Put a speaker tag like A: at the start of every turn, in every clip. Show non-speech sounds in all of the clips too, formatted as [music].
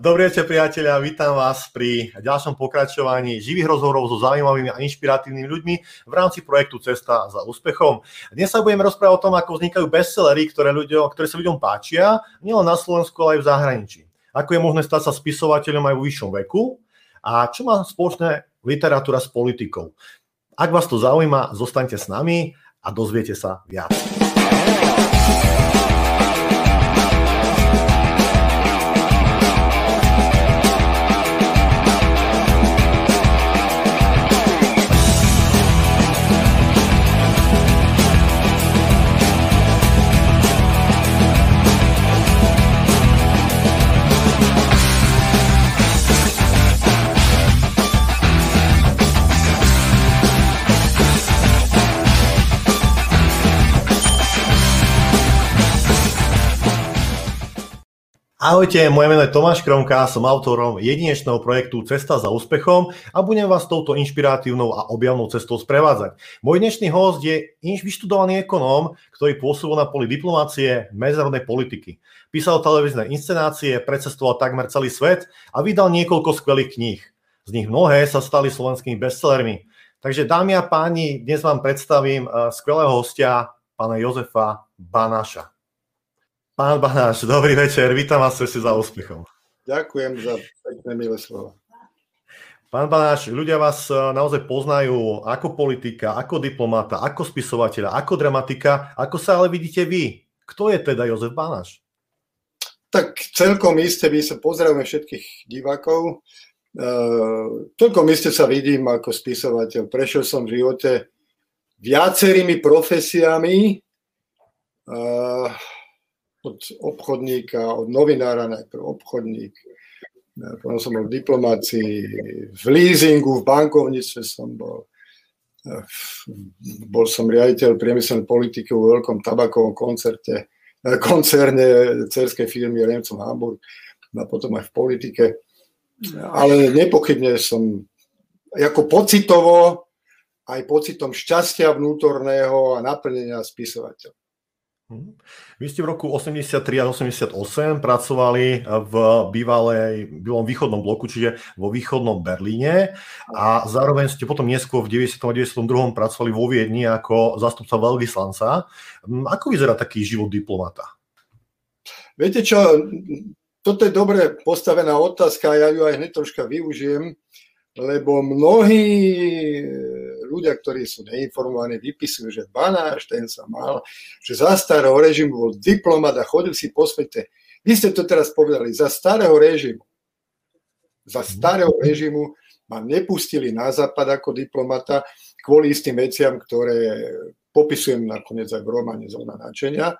A: Dobrý večer priatelia, vítam vás pri ďalšom pokračovaní živých rozhovorov so zaujímavými a inšpiratívnymi ľuďmi v rámci projektu Cesta za úspechom. Dnes sa budeme rozprávať o tom, ako vznikajú bestsellery, ktoré, ľuďom, ktoré sa ľuďom páčia, nielen na Slovensku, ale aj v zahraničí. Ako je možné stať sa spisovateľom aj vo vyššom veku a čo má spoločné literatúra s politikou. Ak vás to zaujíma, zostaňte s nami a dozviete sa viac. Ahojte, moje meno je Tomáš Kromka, som autorom jedinečného projektu Cesta za úspechom a budem vás touto inšpiratívnou a objavnou cestou sprevádzať. Môj dnešný host je vyštudovaný ekonóm, ktorý pôsobil na poli diplomácie medzinárodnej politiky. Písal televízne inscenácie, precestoval takmer celý svet a vydal niekoľko skvelých kníh. Z nich mnohé sa stali slovenskými bestsellermi. Takže dámy a páni, dnes vám predstavím eh, skvelého hostia, pána Jozefa Banáša. Pán Banáš, dobrý večer, vítam vás si za úspechom.
B: Ďakujem za pekné milé slova.
A: Pán Banáš, ľudia vás eh, naozaj poznajú ako politika, ako diplomata, ako spisovateľa, ako dramatika. Ako sa ale vidíte vy? Kto je teda Jozef Banáš?
B: Tak celkom iste by sa pozdravujeme všetkých divákov. Uh, celkom iste sa vidím ako spisovateľ. Prešiel som v živote viacerými profesiami. Uh, od obchodníka, od novinára najprv obchodník, potom som bol v diplomácii, v leasingu, v bankovníctve som bol, bol som riaditeľ priemyselnej politiky vo veľkom tabakovom koncerte, koncerne cerskej firmy Remcom Hamburg a potom aj v politike. Ale nepochybne som ako pocitovo, aj pocitom šťastia vnútorného a naplnenia spisovateľ.
A: Mhm. Vy ste v roku 83 a 88 pracovali v bývalej, bývalom východnom bloku, čiže vo východnom Berlíne a zároveň ste potom neskôr v 90. a 92. pracovali vo Viedni ako zastupca veľvyslanca. Hm, ako vyzerá taký život diplomata?
B: Viete čo, toto je dobre postavená otázka ja ju aj hneď troška využijem, lebo mnohí ľudia, ktorí sú neinformovaní, vypisujú, že Banáš, ten sa mal, že za starého režimu bol diplomat a chodil si po svete. Vy ste to teraz povedali, za starého režimu. Za starého režimu ma nepustili na západ ako diplomata kvôli istým veciam, ktoré popisujem nakoniec aj v románe Zóna načenia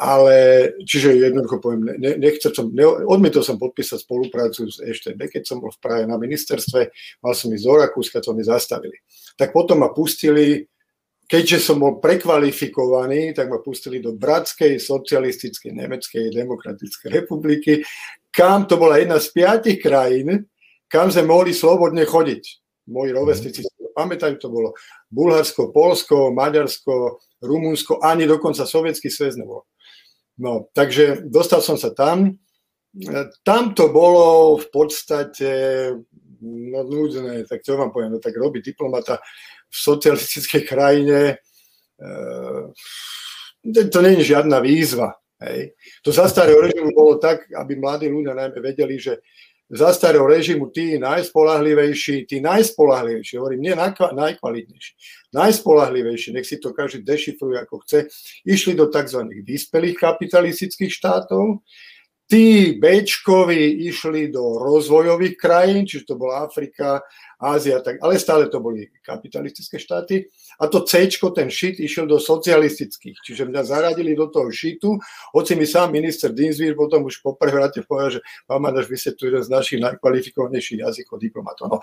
B: ale, čiže jednoducho poviem, ne, nechcel som, ne, odmietol som podpísať spoluprácu s EŠTB, keď som bol v Prahe na ministerstve, mal som ísť do Rakúska, to mi zastavili. Tak potom ma pustili, keďže som bol prekvalifikovaný, tak ma pustili do Bratskej socialistickej Nemeckej demokratickej republiky, kam to bola jedna z piatich krajín, kam sme mohli slobodne chodiť. Moji rovesníci si to pamätajú, to bolo Bulharsko, Polsko, Maďarsko, Rumunsko, ani dokonca sovietský sväz nebol. No, takže dostal som sa tam. Tam to bolo v podstate no, núdne, tak čo vám poviem, no, tak robí diplomata v socialistickej krajine, e, to je žiadna výzva. Hej. To za starého režimu bolo tak, aby mladí ľudia najmä vedeli, že za starého režimu tí najspolahlivejší, tí najspolahlivejší, hovorím, nie najkvalitnejší, najspolahlivejší, nech si to každý dešifruje ako chce, išli do tzv. vyspelých kapitalistických štátov, tí Bčkovi išli do rozvojových krajín, čiže to bola Afrika, Ázia, tak, ale stále to boli kapitalistické štáty. A to C, ten šit, išiel do socialistických. Čiže mňa zaradili do toho šitu, hoci mi sám minister Dinsvír potom už po prevrate povedal, že pán Madaš, vy ste tu jeden z našich najkvalifikovanejších jazykov diplomatov. No.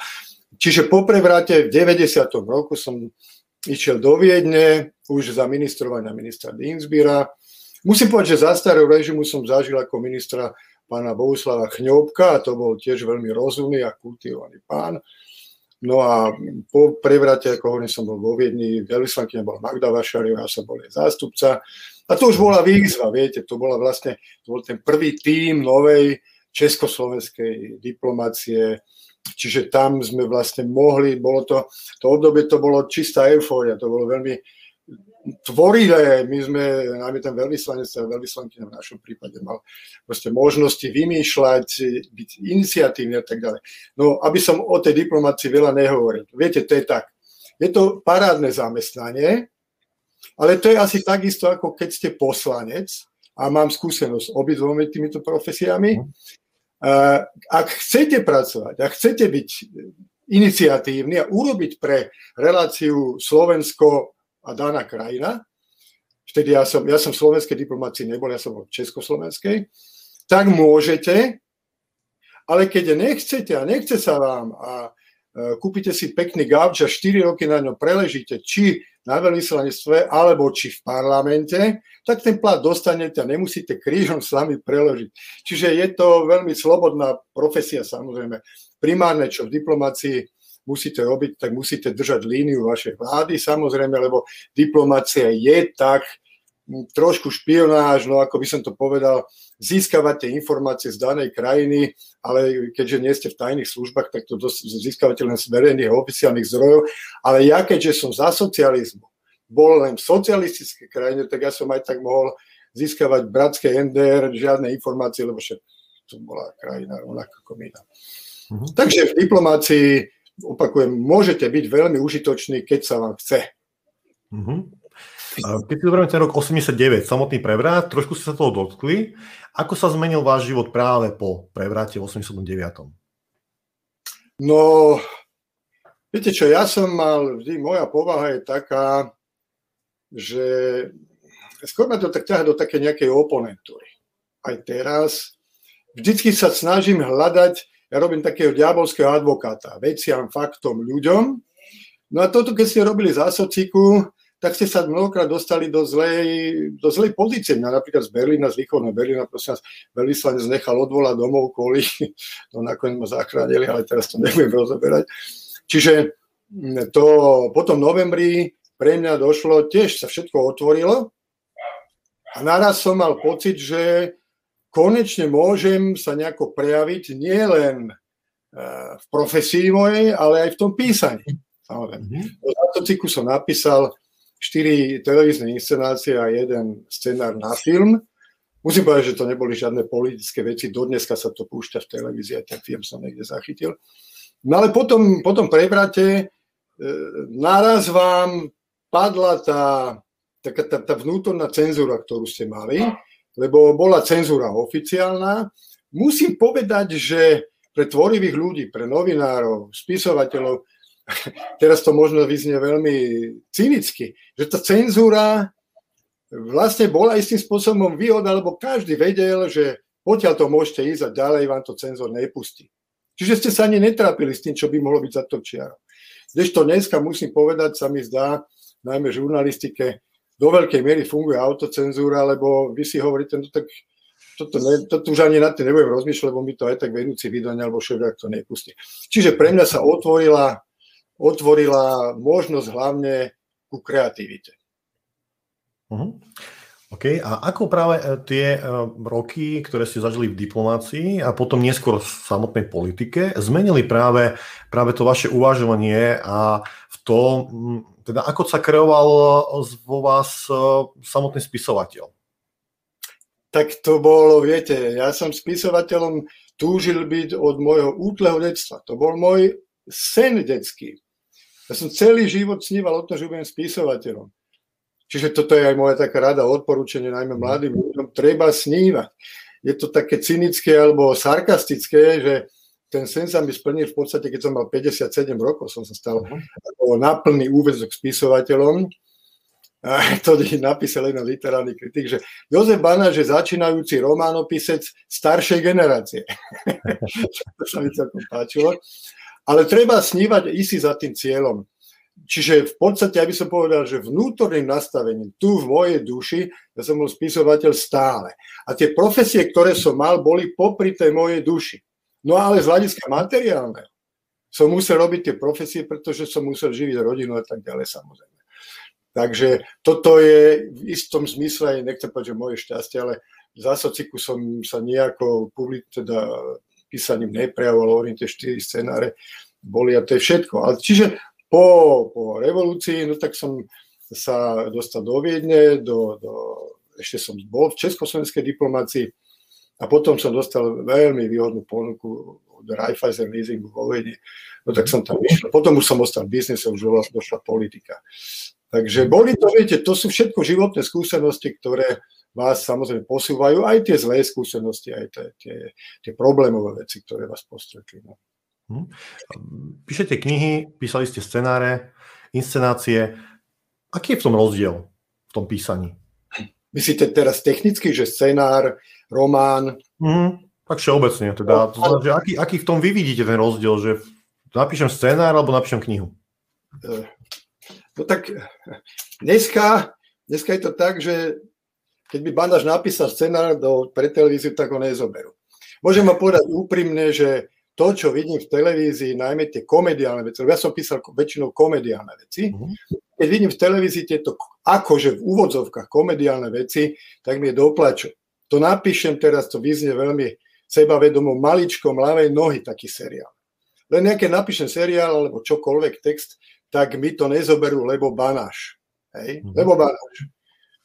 B: Čiže po prevrate v 90. roku som išiel do Viedne, už za ministrovania ministra Dinsbíra. Musím povedať, že za starého režimu som zažil ako ministra pána Bohuslava Chňobka a to bol tiež veľmi rozumný a kultivovaný pán. No a po prevrate, ako hovorím, som bol vo Viedni, veľvyslankyňa bola Magda Vašariová, ja som bol jej zástupca. A to už bola výzva, viete, to bola vlastne, to bol ten prvý tím novej československej diplomácie, čiže tam sme vlastne mohli, bolo to, to obdobie to bolo čistá eufória, to bolo veľmi tvorivé, my sme, najmä ten veľvyslanec a veľvyslankyňa v našom prípade mal proste možnosti vymýšľať, byť iniciatívny a tak ďalej. No, aby som o tej diplomácii veľa nehovoril. Viete, to je tak. Je to parádne zamestnanie, ale to je asi takisto, ako keď ste poslanec a mám skúsenosť s obidvomi týmito profesiami. Mhm. Ak chcete pracovať, ak chcete byť iniciatívny a urobiť pre reláciu Slovensko a daná krajina, vtedy ja som, ja som v slovenskej diplomácii nebol, ja som v československej, tak môžete, ale keď nechcete a nechce sa vám a e, kúpite si pekný gauč a 4 roky na ňom preležíte, či na veľvyslanectve alebo či v parlamente, tak ten plat dostanete a nemusíte krížom s vami preložiť. Čiže je to veľmi slobodná profesia samozrejme. Primárne, čo v diplomácii musíte robiť, tak musíte držať líniu vašej vlády, samozrejme, lebo diplomácia je tak trošku špionáž, no ako by som to povedal, získavať tie informácie z danej krajiny, ale keďže nie ste v tajných službách, tak to získavate len z verejných oficiálnych zdrojov. Ale ja, keďže som za socializmu, bol len v socialistické krajine, tak ja som aj tak mohol získavať bratské NDR žiadne informácie, lebo však to bola krajina rovnako ako my. Mm-hmm. Takže v diplomácii opakujem, môžete byť veľmi užitočný, keď sa vám chce.
A: Mm-hmm. Keď si zoberieme ten rok 89, samotný prevrat, trošku ste sa toho dotkli. Ako sa zmenil váš život práve po prevrate v 89?
B: No, viete čo, ja som mal, vždy moja povaha je taká, že skôr ma to tak ťaha do také nejakej oponentúry. Aj teraz. Vždycky sa snažím hľadať ja robím takého diabolského advokáta, veciam, faktom, ľuďom. No a toto, keď ste robili za sociku, tak ste sa mnohokrát dostali do zlej, do zlej pozície. Mňa napríklad z Berlína, z východného Berlína, prosím vás, veľvyslanec nechal odvolať domov kvôli, [laughs] no nakoniec ma zachránili, ale teraz to nebudem rozoberať. Čiže mm, to potom novembri pre mňa došlo, tiež sa všetko otvorilo a naraz som mal pocit, že konečne môžem sa nejako prejaviť nielen e, v profesii mojej, ale aj v tom písaní. Samozrejme. Mm-hmm. som napísal štyri televízne inscenácie a jeden scenár na film. Musím povedať, že to neboli žiadne politické veci. Dodneska sa to púšťa v televízii a ten film som niekde zachytil. No ale potom, potom prebrate, e, naraz vám padla tá, taká tá, tá vnútorná cenzúra, ktorú ste mali lebo bola cenzúra oficiálna. Musím povedať, že pre tvorivých ľudí, pre novinárov, spisovateľov, [laughs] teraz to možno vyznie veľmi cynicky, že tá cenzúra vlastne bola istým spôsobom výhoda, lebo každý vedel, že potiaľ to môžete ísť a ďalej vám to cenzor nepustí. Čiže ste sa ani netrápili s tým, čo by mohlo byť za to čiarou. Kdežto dneska musím povedať, sa mi zdá, najmä v žurnalistike, do veľkej miery funguje autocenzúra, lebo vy si hovoríte, no tak toto, ne, toto už ani na tým nebudem rozmýšľať, lebo mi to aj tak vedúci vydania alebo šéf to nepustí. Čiže pre mňa sa otvorila, otvorila možnosť hlavne ku kreativite.
A: Uh-huh. OK, a ako práve e, tie e, roky, ktoré ste zažili v diplomácii a potom neskôr v samotnej politike, zmenili práve, práve to vaše uvažovanie a v tom, teda ako sa kreoval vo vás e, samotný spisovateľ?
B: Tak to bolo, viete, ja som spisovateľom túžil byť od môjho útleho detstva. To bol môj sen detský. Ja som celý život sníval o tom, že budem spisovateľom. Čiže toto je aj moja taká rada, odporúčanie najmä mladým ľuďom. Treba snívať. Je to také cynické alebo sarkastické, že ten sen sa mi splnil v podstate, keď som mal 57 rokov, som sa stal uh-huh. na plný úvezok spisovateľom. A [laughs] to [laughs] napísal jeden literárny kritik, že Jozef Banáš je začínajúci románopisec staršej generácie. [laughs] to sa mi celkom páčilo. Ale treba snívať isi za tým cieľom. Čiže v podstate, aby som povedal, že vnútorným nastavením tu v mojej duši, ja som bol spisovateľ stále. A tie profesie, ktoré som mal, boli popri tej mojej duši. No ale z hľadiska materiálneho som musel robiť tie profesie, pretože som musel živiť rodinu a tak ďalej samozrejme. Takže toto je v istom zmysle, nechcem povedať, že moje šťastie, ale za sociku som sa nejako publik, teda písaním neprejavoval, hovorím tie štyri scenáre boli a to je všetko. Ale čiže po, po revolúcii, no tak som sa dostal do Viedne, do, do, ešte som bol v československej diplomácii a potom som dostal veľmi výhodnú ponuku od Raiffeisen leasingu vo Viedne. No tak som tam išiel. Potom už som ostal v biznise, už došla politika. Takže boli to, viete, to sú všetko životné skúsenosti, ktoré vás samozrejme posúvajú, aj tie zlé skúsenosti, aj tie, tie, tie problémové veci, ktoré vás postretli. No.
A: Hm. Píšete knihy, písali ste scenáre, inscenácie. Aký je v tom rozdiel, v tom písaní?
B: Myslíte teraz technicky, že scenár, román?
A: Mm, tak všeobecne. Teda, to znamená, že aký, aký v tom vy vidíte ten rozdiel, že napíšem scenár alebo napíšem knihu?
B: Eh, no tak dneska, dneska je to tak, že keď by bandáž napísal scenár do, pre televíziu, tak ho nezoberú. Môžem vám povedať úprimne, že to, čo vidím v televízii, najmä tie komediálne veci, ja som písal väčšinou komediálne veci, mm-hmm. keď vidím v televízii tieto akože v úvodzovkách komediálne veci, tak mi je doplačo. To napíšem teraz, to vyznie veľmi sebavedomo, maličkom ľavej nohy taký seriál. Len nejaké napíšem seriál alebo čokoľvek text, tak mi to nezoberú, lebo banáš. Hej? Mm-hmm. Lebo banáš.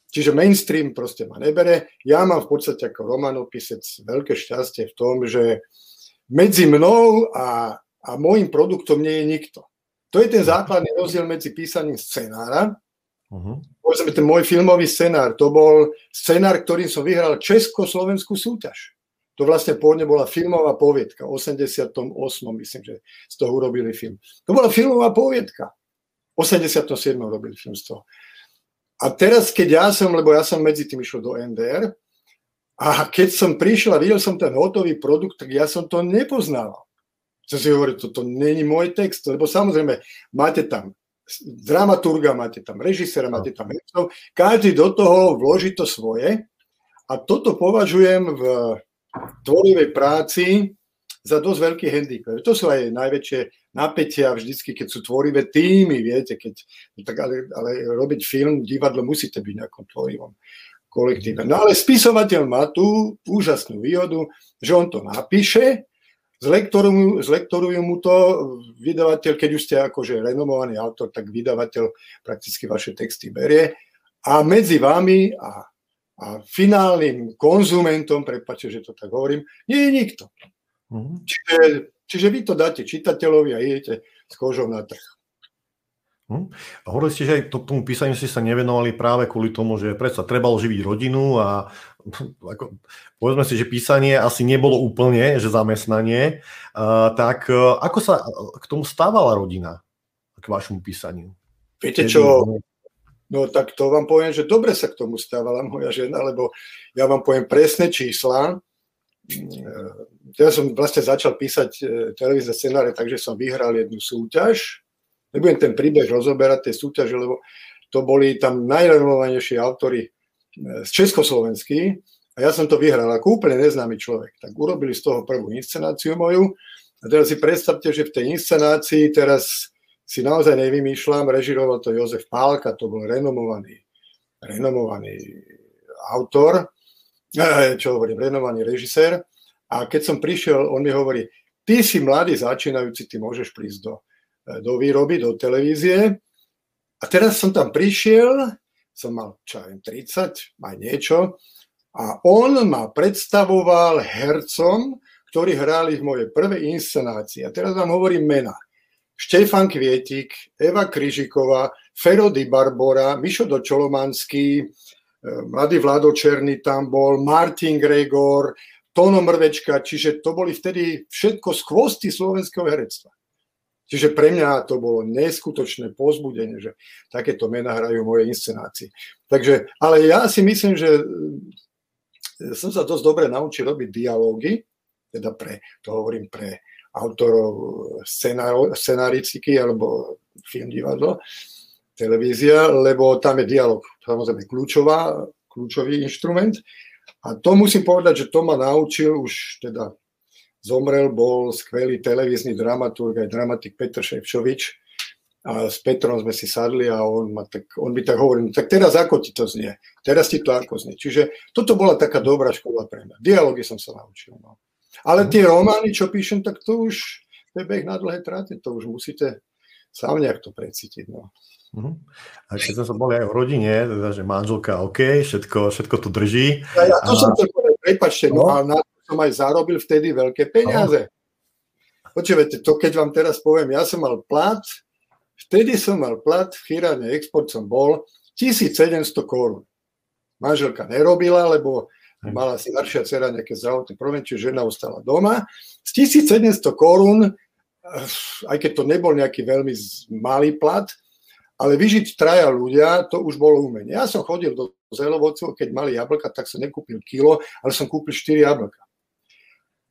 B: Čiže mainstream proste ma nebere. Ja mám v podstate ako romanopisec veľké šťastie v tom, že medzi mnou a, a môjim produktom nie je nikto. To je ten základný rozdiel medzi písaním scenára. Uh-huh. Povedzme, ten môj filmový scenár, to bol scenár, ktorým som vyhral Československú súťaž. To vlastne pôvodne bola filmová poviedka, v 88. myslím, že z toho urobili film. To bola filmová poviedka. V 87. robili film z toho. A teraz, keď ja som, lebo ja som medzi tým išiel do NDR, a keď som prišiel a videl som ten hotový produkt, tak ja som to nepoznával. Som si hovoril, toto není môj text, lebo samozrejme máte tam dramaturga, máte tam režisera, máte tam hercov, každý do toho vloží to svoje a toto považujem v tvorivej práci za dosť veľký handicap. To sú aj najväčšie napätia vždycky, keď sú tvorivé týmy, viete, keď, tak ale, ale robiť film, divadlo musíte byť nejakom tvorivom kolektíve. No ale spisovateľ má tú úžasnú výhodu, že on to napíše, zlektorujú, zlektorujú mu to vydavateľ, keď už ste akože renomovaný autor, tak vydavateľ prakticky vaše texty berie a medzi vami a, a finálnym konzumentom, prepáčte, že to tak hovorím, nie je nikto. Mm-hmm. Čiže, čiže vy to dáte čitateľovi a idete s kožou na trh.
A: Hm? A hovorili ste, že aj to, tomu písaniu ste sa nevenovali práve kvôli tomu, že predsa trebalo živiť rodinu a [laughs] ako, povedzme si, že písanie asi nebolo úplne, že zamestnanie. Uh, tak uh, ako sa k tomu stávala rodina, k vašemu písaniu?
B: Viete čo, no tak to vám poviem, že dobre sa k tomu stávala moja žena, lebo ja vám poviem presné čísla. Ja som vlastne začal písať e, televízne scenáre, takže som vyhral jednu súťaž, Nebudem ten príbeh rozoberať, tie súťaže, lebo to boli tam najrenovovanejší autory e, z Československý a ja som to vyhral ako úplne neznámy človek. Tak urobili z toho prvú inscenáciu moju a teraz si predstavte, že v tej inscenácii teraz si naozaj nevymýšľam, režiroval to Jozef Pálka, to bol renomovaný, renomovaný autor, e, čo hovorím, renomovaný režisér. A keď som prišiel, on mi hovorí, ty si mladý začínajúci, ty môžeš prísť do, do výroby, do televízie. A teraz som tam prišiel, som mal, čo viem, 30, aj niečo, a on ma predstavoval hercom, ktorí hrali v mojej prvej inscenácii. A teraz vám hovorím mena. Štefan Kvietik, Eva Kryžiková, Fero Di Barbora, Mišo Dočolomanský, e, Mladý Vlado Černý tam bol, Martin Gregor, Tono Mrvečka, čiže to boli vtedy všetko skvosty slovenského herectva. Čiže pre mňa to bolo neskutočné pozbudenie, že takéto mená hrajú moje inscenácie. Takže, ale ja si myslím, že e, som sa dosť dobre naučil robiť dialógy, teda pre, to hovorím pre autorov scenáristiky alebo film divadlo, televízia, lebo tam je dialog samozrejme kľúčová, kľúčový inštrument. A to musím povedať, že to ma naučil už teda zomrel, bol skvelý televízny dramaturg, aj dramatik Petr Ševčovič. a s Petrom sme si sadli a on, ma tak, on by tak hovoril, no tak teraz ako ti to znie? Teraz ti to ako znie? Čiže toto bola taká dobrá škola pre mňa. Dialógy som sa naučil. No. Ale tie romány, čo píšem, tak to už je beh na dlhé tráte, to už musíte sám nejak to precítiť. No.
A: Uh-huh. A keď sme sa boli aj v rodine, teda, že manželka OK, všetko, všetko tu drží.
B: Ja, ja to a... som to povedal, prepačte, no, no ale na to som aj zarobil vtedy veľké peniaze. No. Počujete, to keď vám teraz poviem, ja som mal plat Vtedy som mal plat, v Chirane Export som bol 1700 korún. Manželka nerobila, lebo mala staršia dcera nejaké zdravotné problémy, čiže žena ostala doma. Z 1700 korún, aj keď to nebol nejaký veľmi malý plat, ale vyžiť traja ľudia, to už bolo umenie. Ja som chodil do zelovodcov, keď mali jablka, tak som nekúpil kilo, ale som kúpil 4 jablka.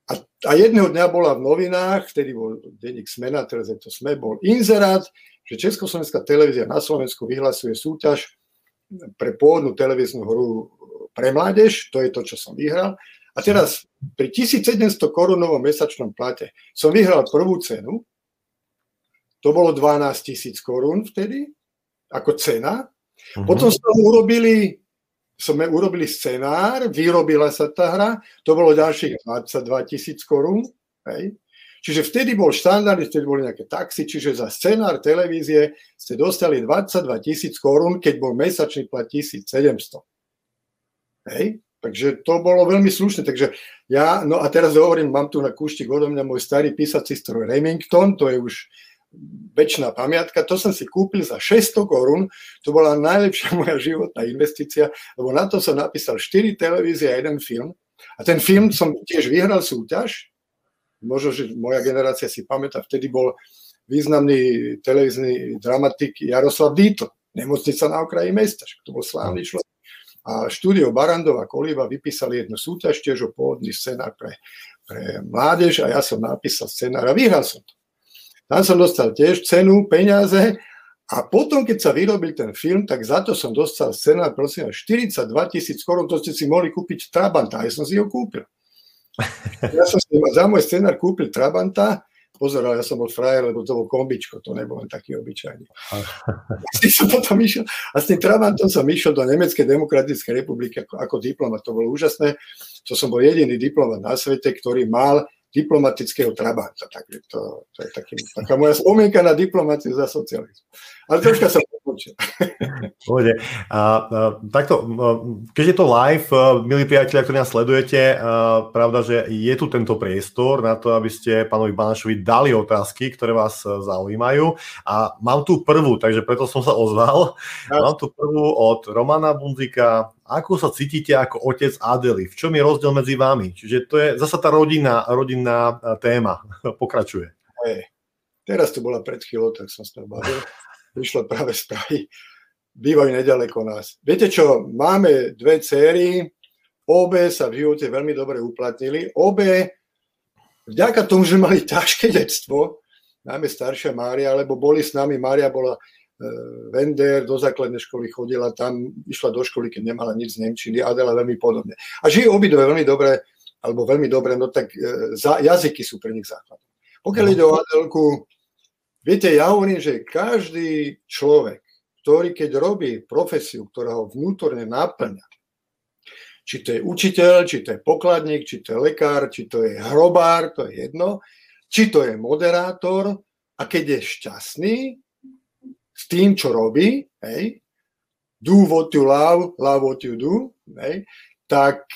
B: A, a jedného dňa bola v novinách, vtedy bol denník Smena, teraz je to Sme, bol inzerát, že Československá televízia na Slovensku vyhlasuje súťaž pre pôvodnú televíznu hru pre mládež, to je to, čo som vyhral. A teraz pri 1700 korunovom mesačnom plate som vyhral prvú cenu, to bolo 12 tisíc korún vtedy, ako cena. Uh-huh. Potom sme urobili, sme urobili scenár, vyrobila sa tá hra, to bolo ďalších 22 tisíc korún. Hej. Čiže vtedy bol štandard, vtedy boli nejaké taxi, čiže za scenár televízie ste dostali 22 tisíc korún, keď bol mesačný plat 1700. Hej? Takže to bolo veľmi slušné. Takže ja, no a teraz hovorím, mám tu na kúštik odo mňa môj starý písací stroj Remington, to je už väčšiná pamiatka, to som si kúpil za 600 korún, to bola najlepšia [laughs] moja životná investícia, lebo na to som napísal 4 televízie a jeden film. A ten film som tiež vyhral súťaž, možno, že moja generácia si pamätá, vtedy bol významný televízny dramatik Jaroslav Dítl, nemocnica na okraji mesta, to bol slávny človek. A štúdio Barandov a Koliva vypísali jednu súťaž, tiež o pôvodný scenár pre, pre mládež a ja som napísal scenár a vyhral som to. Tam som dostal tiež cenu, peniaze a potom, keď sa vyrobil ten film, tak za to som dostal scenár, prosím, 42 tisíc korun, to ste si mohli kúpiť Trabanta, a ja som si ho kúpil. [laughs] Ja som si za môj scenár kúpil Trabanta, pozor, ja som bol frajer, lebo to bol kombičko, to nebol len taký obyčajný. [laughs] A som potom išiel, a s tým Trabantom som išiel do Nemeckej demokratickej republiky ako, ako diplomat, to bolo úžasné. To som bol jediný diplomat na svete, ktorý mal diplomatického Trabanta. Takže to, to je taký, taká moja spomienka na diplomáciu za socializmu. Ale troška sa počul.
A: A, a, takto, keď je to live, milí priatelia, ktorí nás sledujete, a, pravda, že je tu tento priestor na to, aby ste pánovi Banašovi dali otázky, ktoré vás zaujímajú. A mám tu prvú, takže preto som sa ozval. Mám tu prvú od Romana Bunzika, ako sa cítite ako otec Adely? V čom je rozdiel medzi vami? Čiže to je zasa tá rodinná, rodinná téma. [laughs] Pokračuje.
B: Hey, teraz to bola pred chvíľou, tak som sa bavil. Prišla práve správy. Bývajú nedaleko nás. Viete čo, máme dve céry, obe sa v živote veľmi dobre uplatnili. Obe, vďaka tomu, že mali ťažké detstvo, najmä staršia Mária, lebo boli s nami, Mária bola Vender do základnej školy chodila, tam išla do školy, keď nemala nič z Nemčiny, Adela veľmi podobne. A žijú obidve veľmi dobre, alebo veľmi dobre, no tak e, za, jazyky sú pre nich základom. Pokiaľ ide o Adelku, viete, ja hovorím, že každý človek, ktorý keď robí profesiu, ktorá ho vnútorne náplňa, či to je učiteľ, či to je pokladník, či to je lekár, či to je hrobár, to je jedno, či to je moderátor a keď je šťastný, s tým, čo robí, hej, do what you love, love what you do, hej, tak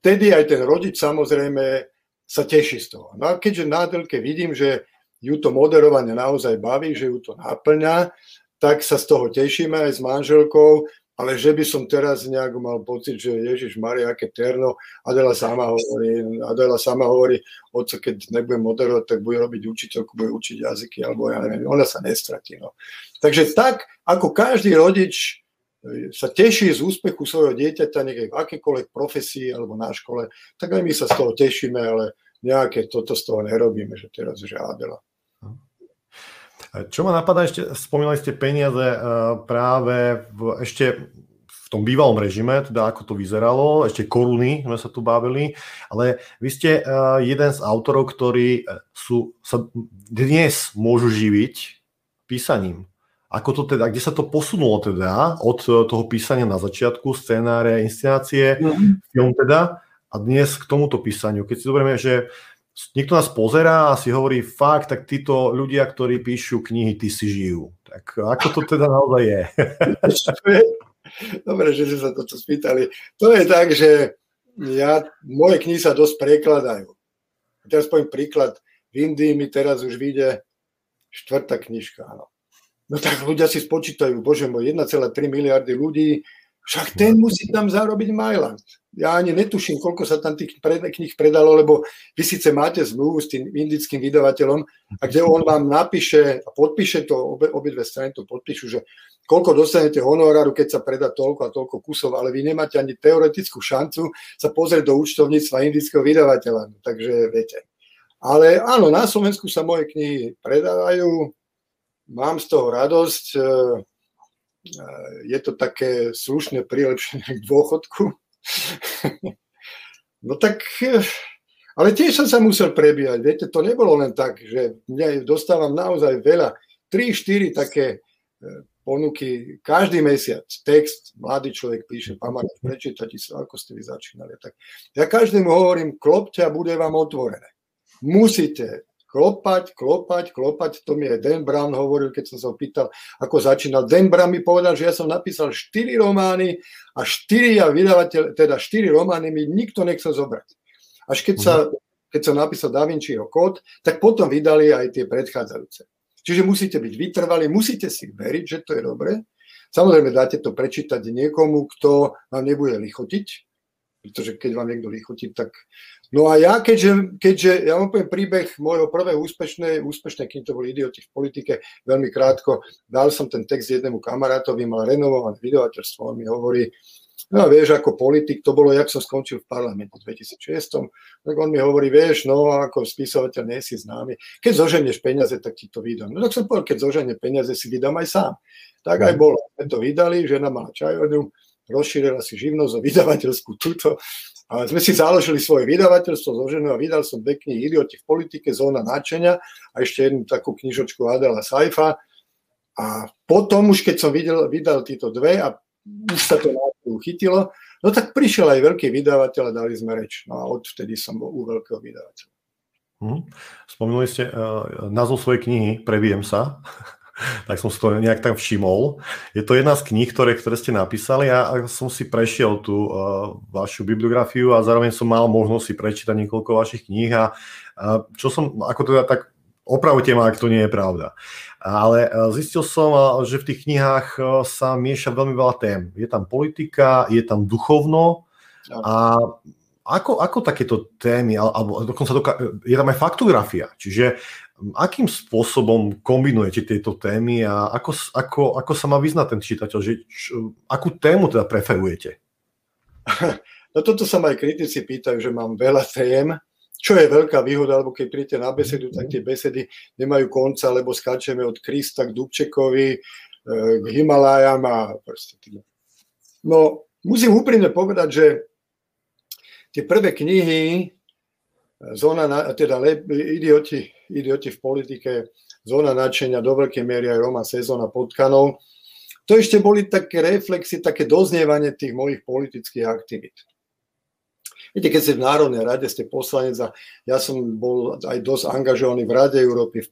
B: vtedy aj ten rodič samozrejme sa teší z toho. No a keďže na Adelke vidím, že ju to moderovanie naozaj baví, že ju to naplňa, tak sa z toho tešíme aj s manželkou, ale že by som teraz nejak mal pocit, že Ježiš Maria, aké terno, Adela sama hovorí, Adela sama hovorí, oco, keď nebudem moderovať, tak bude robiť učiteľku, bude učiť jazyky, alebo ja neviem, ona sa nestratí. No. Takže tak, ako každý rodič e, sa teší z úspechu svojho dieťaťa, je v akékoľvek profesii alebo na škole, tak aj my sa z toho tešíme, ale nejaké toto z toho nerobíme, že teraz, že Adela.
A: Čo ma napadá ešte, spomínali ste peniaze eh, práve v, ešte v tom bývalom režime, teda ako to vyzeralo, ešte koruny sme sa tu bavili, ale vy ste eh, jeden z autorov, ktorí eh, sú, sa dnes môžu živiť písaním. ako to teda, kde sa to posunulo teda od toho písania na začiatku, scénáre, inscenácie, mm. film teda, a dnes k tomuto písaniu. Keď si zoberieme, že niekto nás pozerá a si hovorí, fakt, tak títo ľudia, ktorí píšu knihy, ty si žijú. Tak ako to teda naozaj je? [laughs]
B: Dobre, že ste sa toto spýtali. To je tak, že ja, moje knihy sa dosť prekladajú. Teraz poviem príklad. V Indii mi teraz už vyjde štvrtá knižka. Áno. No tak ľudia si spočítajú, bože môj, 1,3 miliardy ľudí, však ten musí tam zarobiť Mailand ja ani netuším, koľko sa tam tých knih predalo, lebo vy síce máte zmluvu s tým indickým vydavateľom, a kde on vám napíše a podpíše to, obe, obidve strany to podpíšu, že koľko dostanete honoráru, keď sa predá toľko a toľko kusov, ale vy nemáte ani teoretickú šancu sa pozrieť do účtovníctva indického vydavateľa. No, takže viete. Ale áno, na Slovensku sa moje knihy predávajú, mám z toho radosť, e, e, je to také slušné prilepšenie k dôchodku, [laughs] no tak, ale tiež som sa musel prebíjať. Viete, to nebolo len tak, že ja dostávam naozaj veľa, 3-4 také e, ponuky každý mesiac. Text, mladý človek píše, pamätáš, prečítať sa, ako ste vy začínali. Tak ja každému hovorím, klopte a bude vám otvorené. Musíte klopať, klopať, klopať. To mi aj Dan Brown hovoril, keď som sa ho pýtal, ako začínal. Dan Brown mi povedal, že ja som napísal 4 romány a 4 ja vydavateľ, teda 4 romány mi nikto nechcel zobrať. Až keď, sa, keď som napísal Da Vinciho kód, tak potom vydali aj tie predchádzajúce. Čiže musíte byť vytrvali, musíte si veriť, že to je dobré. Samozrejme dáte to prečítať niekomu, kto vám nebude lichotiť, pretože keď vám niekto lichotí, tak No a ja, keďže, keďže ja vám poviem príbeh môjho prvého úspešné, úspešné, kým to boli idioti v politike, veľmi krátko, dal som ten text jednému kamarátovi, mal renovované vydavateľstvo, on mi hovorí, no a vieš, ako politik, to bolo, jak som skončil v parlamente v 2006, tak on mi hovorí, vieš, no ako spisovateľ nie si známy, keď zoženieš peniaze, tak ti to vydám. No tak som povedal, keď zoženie peniaze, si vydám aj sám. Tak aj bolo. My to vydali, žena mala čajovňu, rozšírila si živnosť o vydavateľskú túto a sme si založili svoje vydavateľstvo so ženou a vydal som dve knihy Idioti v politike, Zóna náčenia a ešte jednu takú knižočku Adela Saifa. A potom už, keď som videl, vydal tieto dve a už sa to chytilo, no tak prišiel aj veľký vydavateľ a dali sme reč. No a odvtedy som bol u veľkého vydavateľa.
A: Hmm. Spomínali ste uh, názov svojej knihy Previjem sa. [laughs] tak som si to nejak tak všimol. Je to jedna z kníh, ktoré, ktoré ste napísali a som si prešiel tú uh, vašu bibliografiu a zároveň som mal možnosť si prečítať niekoľko vašich kníh a uh, čo som, ako teda tak opravte ma, ak to nie je pravda. Ale uh, zistil som, uh, že v tých knihách sa mieša veľmi veľa tém. Je tam politika, je tam duchovno a ako, ako takéto témy, alebo dokonca doka- je tam aj faktografia, čiže akým spôsobom kombinujete tieto témy a ako, ako, ako sa má vyznať ten čitateľ, že čo, akú tému teda preferujete? [laughs]
B: No toto sa ma aj kritici pýtajú, že mám veľa tém, čo je veľká výhoda, lebo keď príjete na besedu, tak tie besedy nemajú konca, lebo skáčeme od Krista k Dubčekovi, e, k Himalájam a proste No, musím úprimne povedať, že tie prvé knihy, zóna, teda le, idioti, idioti v politike, zóna nadšenia, do veľkej miery aj Roma sezóna potkanov, to ešte boli také reflexy, také doznievanie tých mojich politických aktivít. Viete, keď ste v Národnej rade, ste poslanec a ja som bol aj dosť angažovaný v Rade Európy, v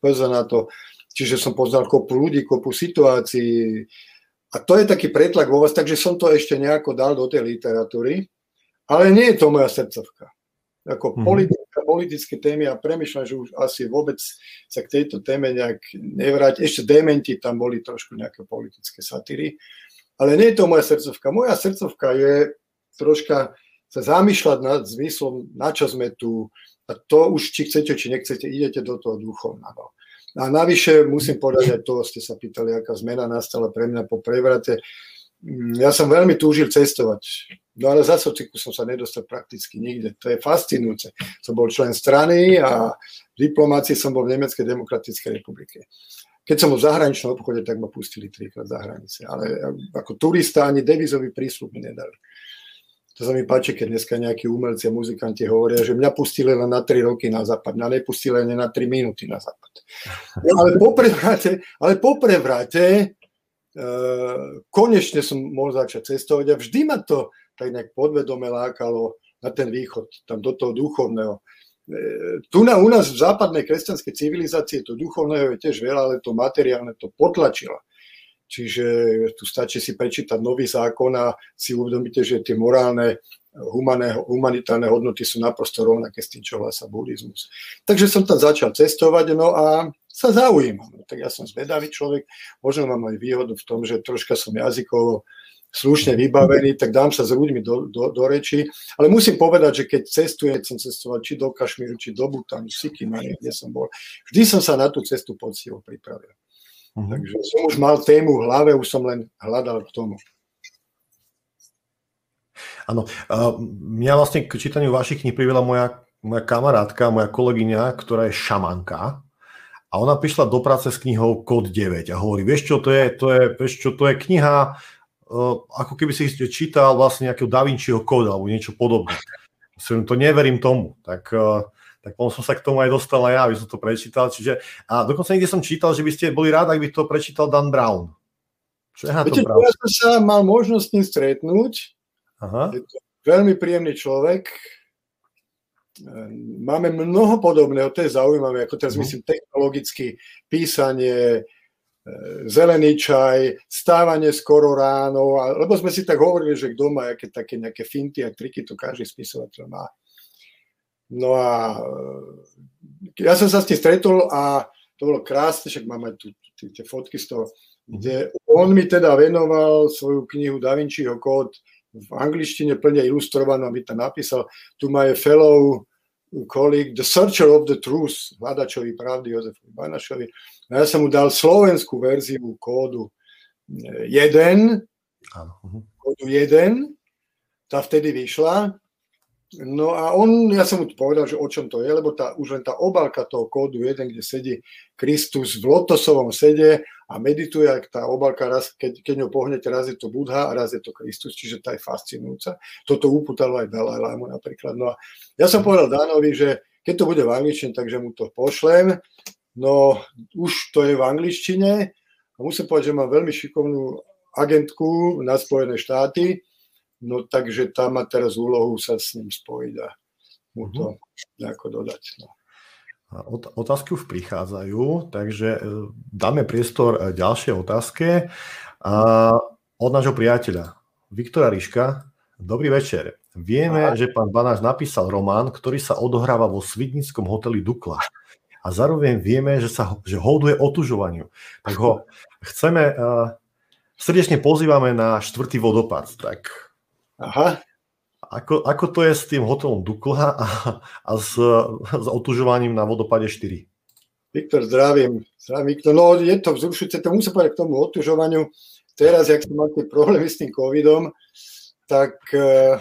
B: to, čiže som poznal kopu ľudí, kopu situácií. A to je taký pretlak vo vás, takže som to ešte nejako dal do tej literatúry. Ale nie je to moja srdcovka. Ako mm-hmm. politika, politické témy a premyšľam, že už asi vôbec sa k tejto téme nejak nevráť. Ešte dementi tam boli trošku nejaké politické satíry. Ale nie je to moja srdcovka. Moja srdcovka je troška sa zamýšľať nad zmyslom, na čo sme tu. A to už, či chcete, či nechcete, idete do toho duchovného. A navyše musím povedať aj to, ste sa pýtali, aká zmena nastala pre mňa po prevrate. Mm, ja som veľmi túžil cestovať. No ale za sociku som sa nedostal prakticky nikde. To je fascinujúce. Som bol člen strany a v diplomácii som bol v Nemeckej demokratickej republike. Keď som bol v zahraničnom obchode, tak ma pustili trikrát za hranice. Ale ako turista ani devizový prísľub mi nedali. To sa mi páči, keď dneska nejakí umelci a muzikanti hovoria, že mňa pustili len na 3 roky na západ, mňa nepustili len na 3 minúty na západ. No, ale po prevrate, ale po prevrate konečne som mohol začať cestovať a vždy ma to tak nejak podvedome lákalo na ten východ, tam do toho duchovného. Tu na, u nás v západnej kresťanskej civilizácii to duchovného je tiež veľa, ale to materiálne to potlačila. Čiže tu stačí si prečítať nový zákon a si uvedomíte, že tie morálne, humané, humanitárne hodnoty sú naprosto rovnaké s tým, čo hlása buddhizmus. Takže som tam začal cestovať, no a sa zaujímam. No, tak ja som zvedavý človek, možno mám aj výhodu v tom, že troška som jazykovo slušne vybavený, tak dám sa s ľuďmi do, do, do reči. Ale musím povedať, že keď cestujem, som cestoval či do Kašmíru, či do Butanu, Sikima, kde som bol, vždy som sa na tú cestu poctivo pripravil. Uh-huh. Takže som už mal tému v hlave, už som len hľadal k tomu.
A: Áno, mňa vlastne k čítaniu vašich kníh privela moja, moja kamarátka, moja kolegyňa, ktorá je šamanka a ona prišla do práce s knihou Kód 9 a hovorí, vieš čo, to je, to je, vieš čo, to je kniha, ako keby si čítal vlastne nejakého Da Vinciho kód alebo niečo podobné. To neverím tomu. Tak, tak potom som sa k tomu aj dostal aj ja, aby som to prečítal. Čiže, a dokonca niekde som čítal, že by ste boli rádi, ak by to prečítal Dan Brown.
B: Čo je na Viete, Brown? Ja som sa mal možnosť s ním stretnúť. Aha. Je to veľmi príjemný človek. Máme mnoho podobného, to je zaujímavé, ako teraz uh-huh. myslím technologicky, písanie, zelený čaj, stávanie skoro ráno, lebo sme si tak hovorili, že kto má aké také nejaké finty a triky, to každý spisovateľ má. No a e, ja som sa s tým stretol a to bolo krásne, však mám aj tie fotky z toho, kde on mi teda venoval svoju knihu Da Vinciho kód v angličtine plne ilustrovanú, aby tam napísal, tu je fellow colleague, The Searcher of the Truth, hľadačovi pravdy Jozefovi Banašovi. A ja som mu dal slovenskú verziu kódu 1, mhm. kódu 1, tá vtedy vyšla. No a on, ja som mu povedal, že o čom to je, lebo tá, už len tá obálka toho kódu 1, kde sedí Kristus v lotosovom sede a medituje, ak tá obálka, raz, keď, keď ňou pohnete, raz je to Budha a raz je to Kristus, čiže tá je fascinujúca. Toto upútalo aj Dalai Lámu napríklad. No a ja som povedal Dánovi, že keď to bude v angličtine, takže mu to pošlem. No už to je v angličtine a musím povedať, že mám veľmi šikovnú agentku na Spojené štáty, no takže tam má teraz úlohu sa s ním spojiť a mu to mhm. nejako dodať. No.
A: Otázky už prichádzajú, takže e, dáme priestor e, ďalšie otázke. Od nášho priateľa Viktora Riška. Dobrý večer. Vieme, Aha. že pán Banáš napísal román, ktorý sa odohráva vo Svidnickom hoteli Dukla. A zároveň vieme, že sa že holduje otužovaniu. Tak ho chceme, uh, srdečne pozývame na štvrtý vodopad. Tak Aha. Ako, ako to je s tým hotelom Dukla a, a s, s otužovaním na vodopade 4?
B: Viktor, zdravím. zdravím Viktor. No je to vzrušujúce, to musím povedať k tomu otužovaniu. Teraz, jak som mal tie problémy s tým covidom, tak eh,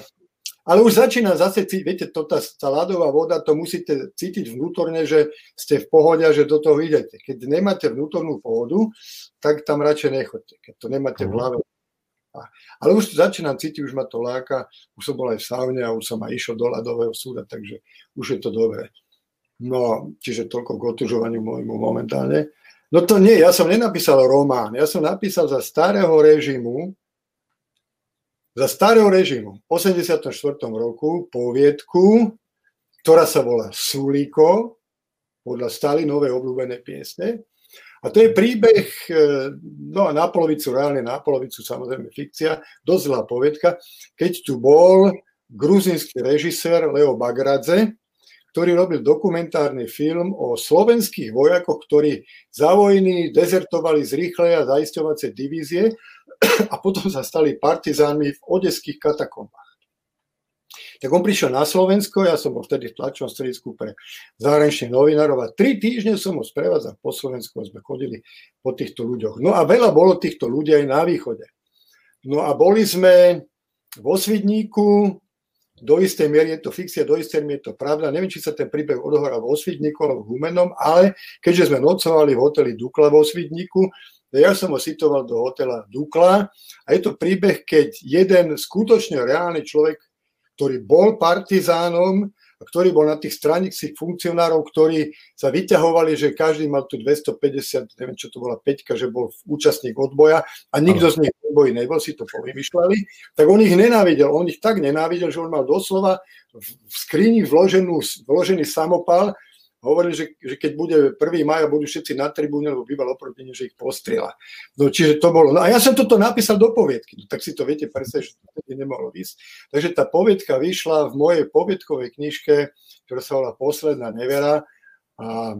B: ale už začína zase, viete, to, tá, ľadová voda, to musíte cítiť vnútorne, že ste v pohode a že do toho idete. Keď nemáte vnútornú pohodu, tak tam radšej nechoďte, keď to nemáte v mhm. hlave ale už začínam cítiť, už ma to láka, už som bol aj v saune a už som aj išiel do ľadového súda, takže už je to dobré. No, čiže toľko k otužovaniu môjmu momentálne. No to nie, ja som nenapísal román, ja som napísal za starého režimu, za starého režimu, v 84. roku poviedku, ktorá sa volá Sulíko, podľa Stalinovej obľúbenej piesne. A to je príbeh, e, no na polovicu reálne, na polovicu samozrejme fikcia, dosť zlá povedka, keď tu bol gruzinský režisér Leo Bagradze, ktorý robil dokumentárny film o slovenských vojakoch, ktorí za vojny dezertovali z rýchlej a zaisťovacej divízie [coughs] a potom sa stali partizánmi v odeských katakombách. Tak on prišiel na Slovensko, ja som bol vtedy v tlačovom stredisku pre zahraničných novinárov a tri týždne som ho sprevádzal po Slovensku a sme chodili po týchto ľuďoch. No a veľa bolo týchto ľudí aj na východe. No a boli sme vo Svidníku, do istej miery je to fikcia, do istej miery je to pravda. Neviem, či sa ten príbeh odohral vo Svidníku alebo v Humenom, ale keďže sme nocovali v hoteli Dukla vo Svidníku, ja som ho citoval do hotela Dukla a je to príbeh, keď jeden skutočne reálny človek ktorý bol partizánom, ktorý bol na tých stranických funkcionárov, ktorí sa vyťahovali, že každý mal tu 250, neviem čo to bola, peťka, že bol účastník odboja a nikto z nich odboji nebol, si to povymýšľali, tak on ich nenávidel. On ich tak nenávidel, že on mal doslova v skrini vloženú, vložený samopal hovorili, že, že keď bude 1. maja, budú všetci na tribúne, lebo býval oproti že ich postrieľa. No, čiže to bolo. No a ja som toto napísal do poviedky, no, tak si to viete predstaviť, že to nemohlo ísť. Takže tá poviedka vyšla v mojej poviedkovej knižke, ktorá sa volá Posledná nevera a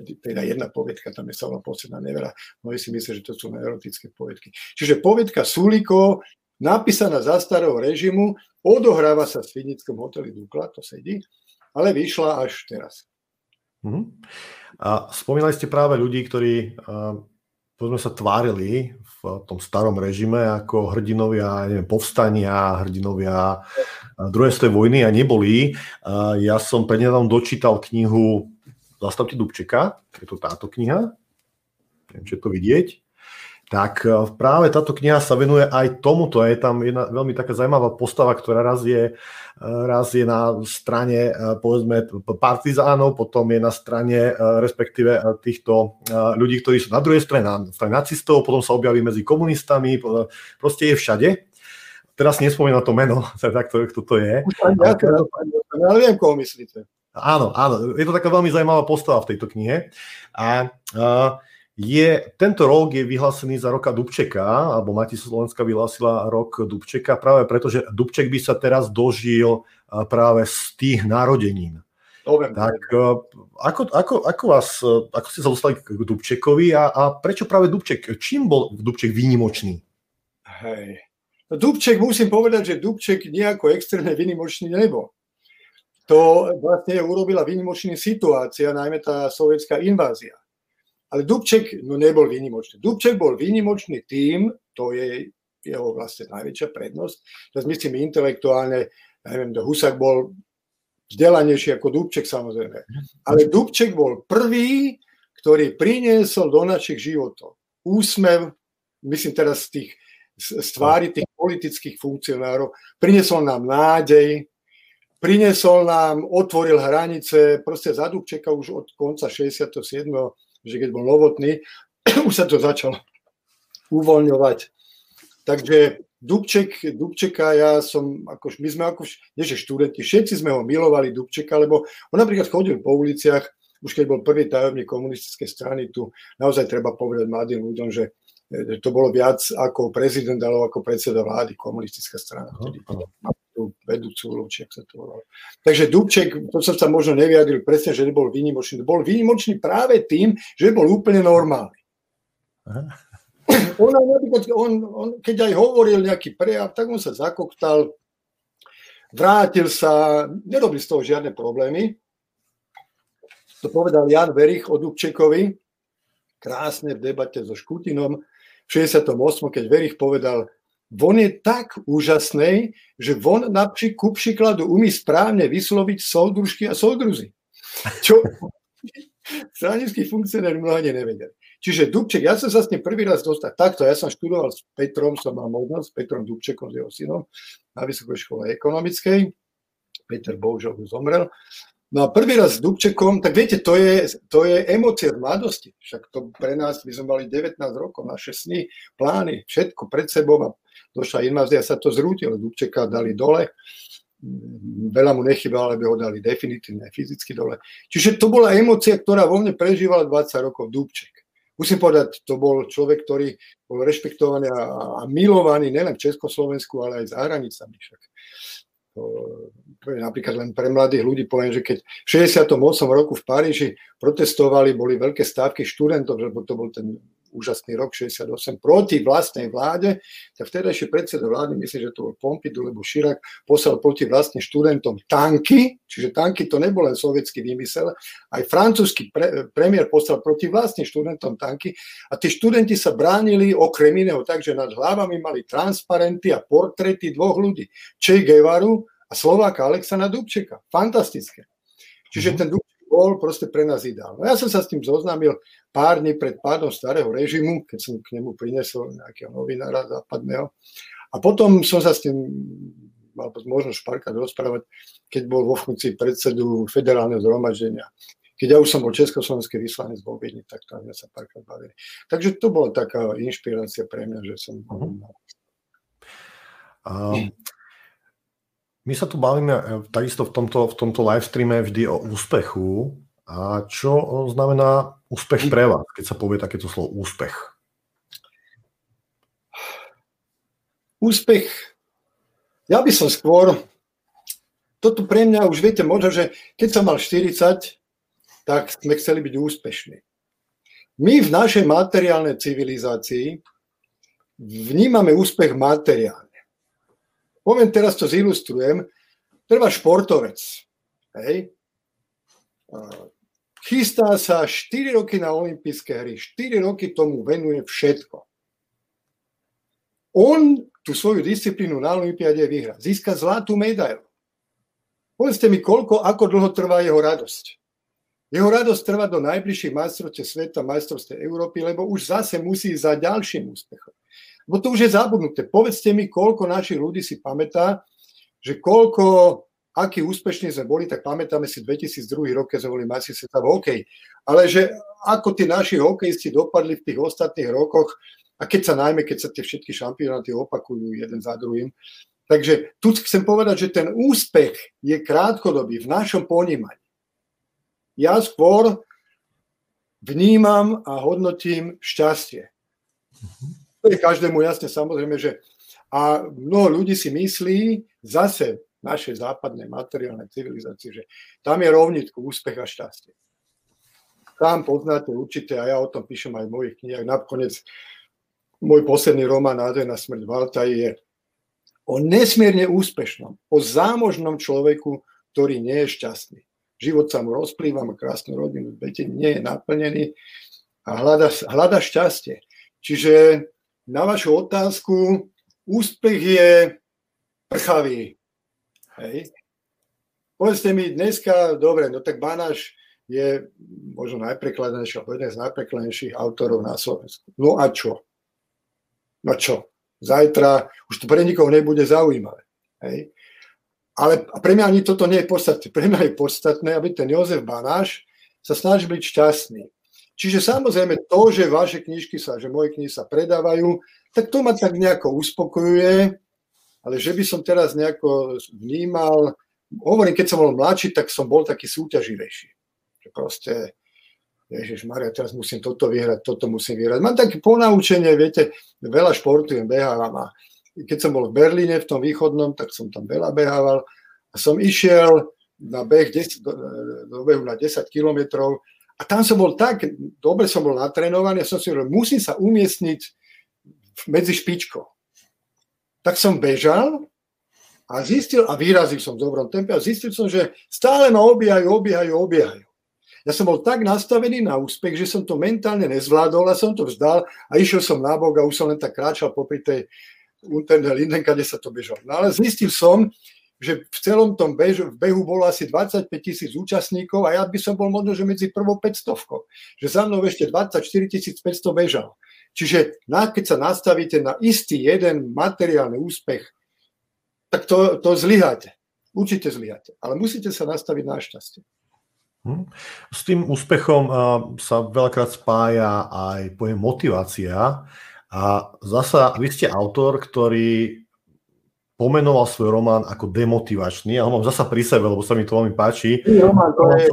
B: teda jedna poviedka, tam je sa volá Posledná nevera. Mnohí si myslia, že to sú erotické poviedky. Čiže poviedka Suliko, napísaná za starého režimu, odohráva sa v Svinickom hoteli Dukla, to sedí, ale vyšla až teraz.
A: Uh-huh. A spomínali ste práve ľudí, ktorí uh, povedzme sa tvárili v tom starom režime ako hrdinovia neviem, povstania, hrdinovia uh, druhej svetovej vojny a neboli. Uh, ja som prednedávnom dočítal knihu Zastavte Dubčeka, je to táto kniha, neviem, či je to vidieť tak e, práve táto kniha sa venuje aj tomuto. Je tam jedna veľmi taká zaujímavá postava, ktorá raz je, e, raz je na strane e, povedzme partizánov, potom je na strane respektíve týchto ľudí, ktorí sú na druhej strane, na strane nacistov, potom sa objaví medzi komunistami, proste je všade. Teraz nespomínam to meno, [laughs] tak to, kto to je.
B: Ale viem, koho myslíte.
A: Áno, áno, je to taká veľmi zaujímavá postava v tejto knihe. A uh, je, tento rok je vyhlásený za roka Dubčeka, alebo Mati Slovenská vyhlásila rok Dubčeka, práve preto, že Dubček by sa teraz dožil práve z tých narodenín.
B: Dobre,
A: tak ako, ako, ako, vás, ako ste sa dostali k Dubčekovi a, a prečo práve Dubček? Čím bol Dubček výnimočný?
B: Hej. No Dubček, musím povedať, že Dubček nejako extrémne výnimočný nebol. To vlastne urobila výnimočná situácia, najmä tá sovietská invázia. Ale Dubček no nebol výnimočný. Dubček bol výnimočný tým, to je jeho vlastne najväčšia prednosť. Teraz myslím intelektuálne, neviem, Husak bol vzdelanejší ako Dubček samozrejme. Ale Dubček bol prvý, ktorý priniesol do našich životov úsmev, myslím teraz z tých z tvári tých politických funkcionárov, priniesol nám nádej, priniesol nám, otvoril hranice, proste za Dubčeka už od konca 67 že keď bol novotný, [clears throat] už sa to začalo uvoľňovať. Takže Dubček, Dubčeka, ja som, ako, my sme ako, nie že študenti, všetci sme ho milovali Dubčeka, lebo on napríklad chodil po uliciach, už keď bol prvý tajomník komunistickej strany, tu naozaj treba povedať mladým ľuďom, že to bolo viac ako prezident, alebo ako predseda vlády, komunistická strana. Uh-huh tú vedúcu úlohu, či sa to volalo. Takže Dubček, to som sa možno nevyjadril presne, že nebol výnimočný. Bol výnimočný práve tým, že bol úplne normálny. [clears throat] On, on, on, keď aj hovoril nejaký prejav, tak on sa zakoktal, vrátil sa, nerobil z toho žiadne problémy. To povedal Jan Verich o Dubčekovi, krásne v debate so Škutinom v 68. keď Verich povedal, von je tak úžasný, že von napríklad ku príkladu umí správne vysloviť soudružky a soudruzy. Čo [laughs] stranickí funkcionári mnohé nevedia. Čiže Dubček, ja som sa s ním prvý raz dostal takto, ja som študoval s Petrom, som mal možnosť, s Petrom Dubčekom, s jeho synom, na Vysokej škole ekonomickej. Peter bohužiaľ už zomrel. No a prvý raz s Dubčekom, tak viete, to je, to je emócia v mladosti. Však to pre nás, my sme mali 19 rokov, naše sny, plány, všetko pred sebou a došla invázia, sa to zrútilo, Dubčeka dali dole, veľa mu nechybalo, aby ho dali definitívne fyzicky dole. Čiže to bola emocia, ktorá vo mne prežívala 20 rokov Dubček. Musím povedať, to bol človek, ktorý bol rešpektovaný a, a milovaný nielen v Československu, ale aj za hranicami. Však. Napríklad len pre mladých ľudí poviem, že keď v 68. roku v Paríži protestovali, boli veľké stávky študentov, lebo to bol ten úžasný rok 68 proti vlastnej vláde, tak vtedajší predseda vlády, myslím, že to bol Pompidou, lebo Širak poslal proti vlastným študentom tanky, čiže tanky to nebol len sovietský výmysel, aj francúzsky pre, premiér poslal proti vlastným študentom tanky a tí študenti sa bránili okrem iného tak, že nad hlavami mali transparenty a portrety dvoch ľudí, Che Guevaru a Slováka Alexana Dubčeka. Fantastické. Čiže mhm. ten bol proste pre nás ideálny. Ja som sa s tým zoznámil pár dní pred pádom starého režimu, keď som k nemu prinesol nejakého novinára západného. A potom som sa s tým mal možnosť párkrát rozprávať, keď bol vo funkcii predsedu federálneho zhromaždenia. Keď ja už som bol československý vyslanec vo Viedni, tak tam sme sa párkrát bavili. Takže to bola taká inšpirácia pre mňa, že som... Uh-huh.
A: Um, my sa tu bavíme e, takisto v tomto, v tomto live streame vždy o úspechu. A čo znamená úspech pre vás, keď sa povie takéto slovo úspech?
B: Úspech, ja by som skôr, toto pre mňa už viete, možno, že keď som mal 40, tak sme chceli byť úspešní. My v našej materiálnej civilizácii vnímame úspech materiálne. Poviem teraz, to zilustrujem. Treba športovec. Hej. Chystá sa 4 roky na olympijské hry. 4 roky tomu venuje všetko. On tú svoju disciplínu na Olympiade vyhrá. Získa zlatú medailu. Povedzte mi, koľko, ako dlho trvá jeho radosť. Jeho radosť trvá do najbližších majstrovstiev sveta, majstrovstiev Európy, lebo už zase musí za ďalším úspechom. Bo to už je zabudnuté. Povedzte mi, koľko našich ľudí si pamätá, že koľko, aký úspešní sme boli, tak pamätáme si 2002 rok, keď sme boli majstri sveta v hokej. Ale že ako tí naši hokejisti dopadli v tých ostatných rokoch, a keď sa najmä, keď sa tie všetky šampionáty opakujú jeden za druhým. Takže tu chcem povedať, že ten úspech je krátkodobý v našom ponímaní. Ja skôr vnímam a hodnotím šťastie. To je každému jasne, samozrejme, že a mnoho ľudí si myslí, zase našej západnej materiálnej civilizácii, že tam je rovnitku úspech a šťastie. Tam poznáte určite, a ja o tom píšem aj v mojich knihách, nakoniec môj posledný román Nádej na smrť Valta je o nesmierne úspešnom, o zámožnom človeku, ktorý nie je šťastný život sa mu rozplýva, má krásnu rodinu, viete, nie je naplnený a hľada, hľada šťastie. Čiže na vašu otázku, úspech je prchavý. Hej. Povedzte mi dneska, dobre, no tak Banáš je možno najprekladenejší, alebo jeden z najprekladenejších autorov na Slovensku. No a čo? No čo? Zajtra už to pre nikoho nebude zaujímavé. Hej. Ale pre mňa ani toto nie je podstatné. Pre mňa je podstatné, aby ten Jozef Banáš sa snažil byť šťastný. Čiže samozrejme to, že vaše knižky sa, že moje knihy sa predávajú, tak to ma tak nejako uspokojuje, ale že by som teraz nejako vnímal, hovorím, keď som bol mladší, tak som bol taký súťaživejší. Že proste, Ježiš Maria, teraz musím toto vyhrať, toto musím vyhrať. Mám také ponaučenie, viete, veľa športujem, behávam a keď som bol v Berlíne, v tom východnom, tak som tam veľa behával a som išiel na beh 10, do, do behu na 10 kilometrov a tam som bol tak, dobre som bol natrénovaný a som si hovoril, musím sa umiestniť medzi špičkou. Tak som bežal a zistil, a vyrazil som v dobrom tempe, a zistil som, že stále ma obiehajú, obiehajú, obiehajú. Ja som bol tak nastavený na úspech, že som to mentálne nezvládol a som to vzdal a išiel som na bok a už som len tak kráčal popri tej Unter der Linden, kde sa to bežalo. No ale zistil som, že v celom tom bežu, v behu bolo asi 25 tisíc účastníkov a ja by som bol možno, že medzi prvou 500. Že za mnou ešte 24 500 bežal. Čiže na, keď sa nastavíte na istý jeden materiálny úspech, tak to, to zlyháte. Určite zlyháte. Ale musíte sa nastaviť na šťastie.
A: Hm. S tým úspechom uh, sa veľakrát spája aj pojem motivácia. A zasa, vy ste autor, ktorý pomenoval svoj román ako demotivačný. Ja ho mám zasa pri sebe, lebo sa mi to veľmi páči. Román, to je...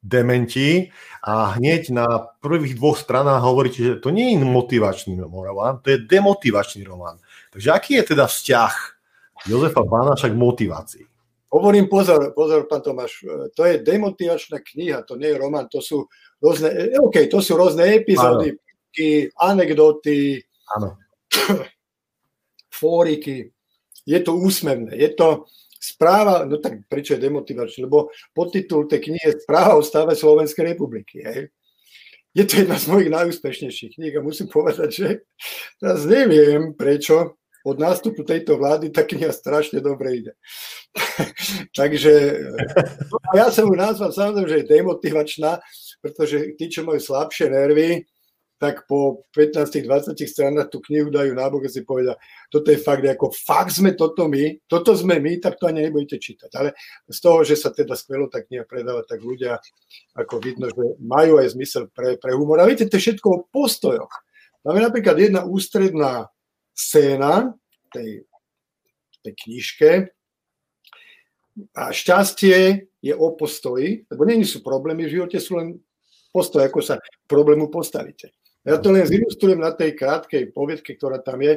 A: Dementi a hneď na prvých dvoch stranách hovoríte, že to nie je motivačný román, to je demotivačný román. Takže aký je teda vzťah Jozefa Banáša k motivácii?
B: Hovorím, pozor, pozor, pán Tomáš, to je demotivačná kniha, to nie je román, to sú rôzne, OK, to sú rôzne epizódy, anekdoty. [coughs] Fóriky. Je to úsmevné. Je to správa, no tak prečo je demotivačné? Lebo podtitul tej knihy je správa o stave Slovenskej republiky. Hej. Je to jedna z mojich najúspešnejších kníh a musím povedať, že teraz neviem prečo, od nástupu tejto vlády tá kniha strašne dobre ide. [laughs] Takže no ja som ju nazval samozrejme, že je demotivačná, pretože tí, čo majú slabšie nervy, tak po 15-20 stranách tú knihu dajú nábok a si povedia, toto je fakt, ako fakt sme toto my, toto sme my, tak to ani nebudete čítať. Ale z toho, že sa teda skvelo tá kniha predáva, tak ľudia, ako vidno, že majú aj zmysel pre, pre humor. A viete, to je všetko o postojoch. Máme napríklad jedna ústredná scéna tej, tej knižke, a šťastie je o postoji, lebo není sú problémy v živote, sú len postoj, ako sa problému postavíte. Ja to len zilustrujem na tej krátkej poviedke, ktorá tam je.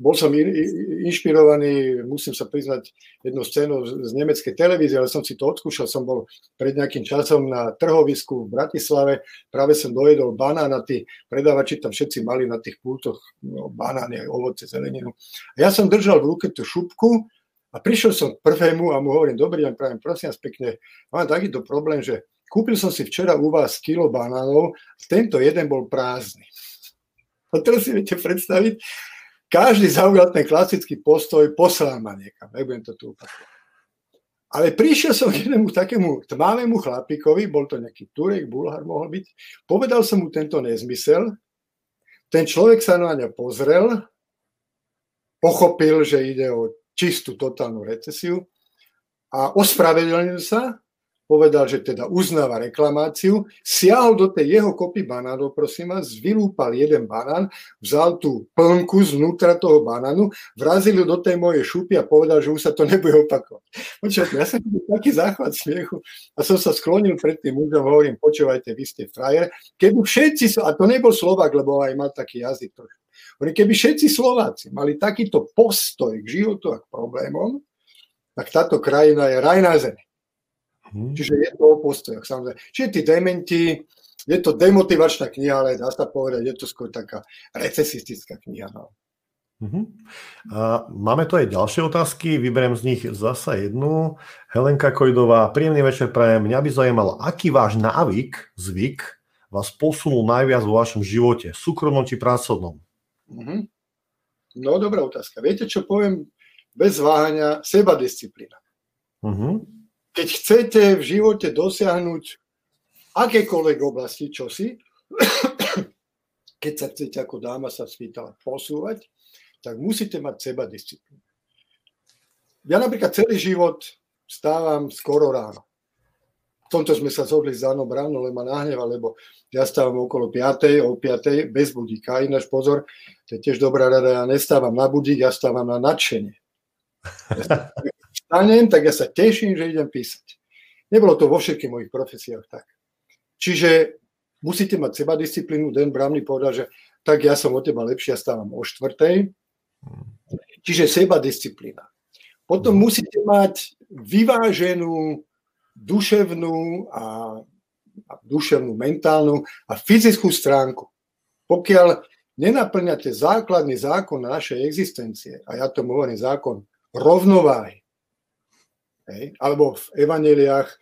B: Bol som inšpirovaný, musím sa priznať, jednou scénou z nemeckej televízie, ale som si to odskúšal. Som bol pred nejakým časom na trhovisku v Bratislave, práve som dojedol banán a tí predávači tam všetci mali na tých pultoch no, banány, ovoce, zeleninu. A ja som držal v ruke tú šupku a prišiel som k prvému a mu hovorím, dobrý deň, prajem, prosím vás pekne, mám takýto problém, že Kúpil som si včera u vás kilo banánov, tento jeden bol prázdny. A teraz si viete predstaviť, každý zaujal ten klasický postoj, poslám ma niekam, nebudem to tu opakovať. Ale prišiel som k jednému takému tmavému chlapíkovi, bol to nejaký Turek, Bulhar mohol byť, povedal som mu tento nezmysel, ten človek sa na ňa pozrel, pochopil, že ide o čistú totálnu recesiu a ospravedlnil sa povedal, že teda uznáva reklamáciu, siahol do tej jeho kopy banánov, prosím vás, vylúpal jeden banán, vzal tú plnku znútra toho banánu, vrazil ju do tej mojej šupy a povedal, že už sa to nebude opakovať. Počujete, ja som taký záchvat smiechu a som sa sklonil pred tým mužom, hovorím, počúvajte, vy ste frajer. Keby všetci, a to nebol Slovak, lebo aj mal taký jazyk trošku, keby všetci Slováci mali takýto postoj k životu a k problémom, tak táto krajina je raj na zemi. Hmm. Čiže je to o postojoch, samozrejme. Čiže tí dementi, je to demotivačná kniha, ale dá sa povedať, je to skôr taká recesistická kniha. No.
A: Uh-huh. A máme tu aj ďalšie otázky, vyberiem z nich zasa jednu. Helenka Kojdová, príjemný večer prajem. Mňa by zaujímalo, aký váš návyk, zvyk, vás posunul najviac vo vašom živote, súkromnom či pracovnom?
B: Uh-huh. No, dobrá otázka. Viete, čo poviem bez váhania? Seba disciplína. Uh-huh keď chcete v živote dosiahnuť akékoľvek oblasti čosi, keď sa chcete ako dáma sa spýtala posúvať, tak musíte mať seba disciplínu. Ja napríklad celý život stávam skoro ráno. V tomto sme sa zhodli s Anom ráno, len ma nahneva, lebo ja stávam okolo 5. o 5. bez budíka. Ináč pozor, to je tiež dobrá rada, ja nestávam na budík, ja stávam na nadšenie. [laughs] vstanem, tak ja sa teším, že idem písať. Nebolo to vo všetkých mojich profesiách tak. Čiže musíte mať seba disciplínu. Den Bramny povedal, že tak ja som od teba lepší, ja stávam o štvrtej. Čiže seba disciplína. Potom musíte mať vyváženú duševnú a, a duševnú, mentálnu a fyzickú stránku. Pokiaľ nenaplňate základný zákon našej existencie, a ja tomu hovorím zákon rovnováhy, Hej? Alebo v evaneliách e,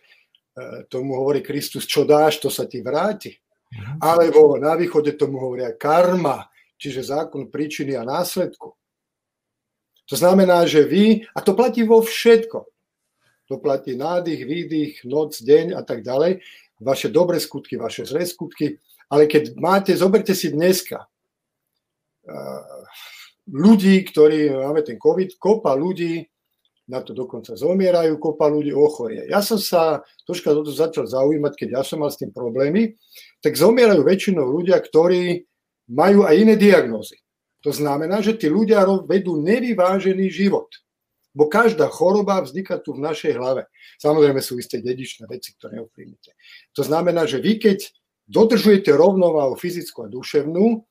B: tomu hovorí Kristus, čo dáš, to sa ti vráti. Mhm. Alebo na východe tomu hovoria karma, čiže zákon príčiny a následku. To znamená, že vy, a to platí vo všetko, to platí nádych, výdych, noc, deň a tak ďalej, vaše dobré skutky, vaše zlé skutky, ale keď máte, zoberte si dneska e, ľudí, ktorí, máme ten COVID, kopa ľudí na to dokonca zomierajú, kopa ľudí ochorie. Ja som sa troška toto začal zaujímať, keď ja som mal s tým problémy, tak zomierajú väčšinou ľudia, ktorí majú aj iné diagnózy. To znamená, že tí ľudia vedú nevyvážený život. Bo každá choroba vzniká tu v našej hlave. Samozrejme sú isté dedičné veci, ktoré ovplyvnite. To znamená, že vy keď dodržujete rovnováhu fyzickú a duševnú,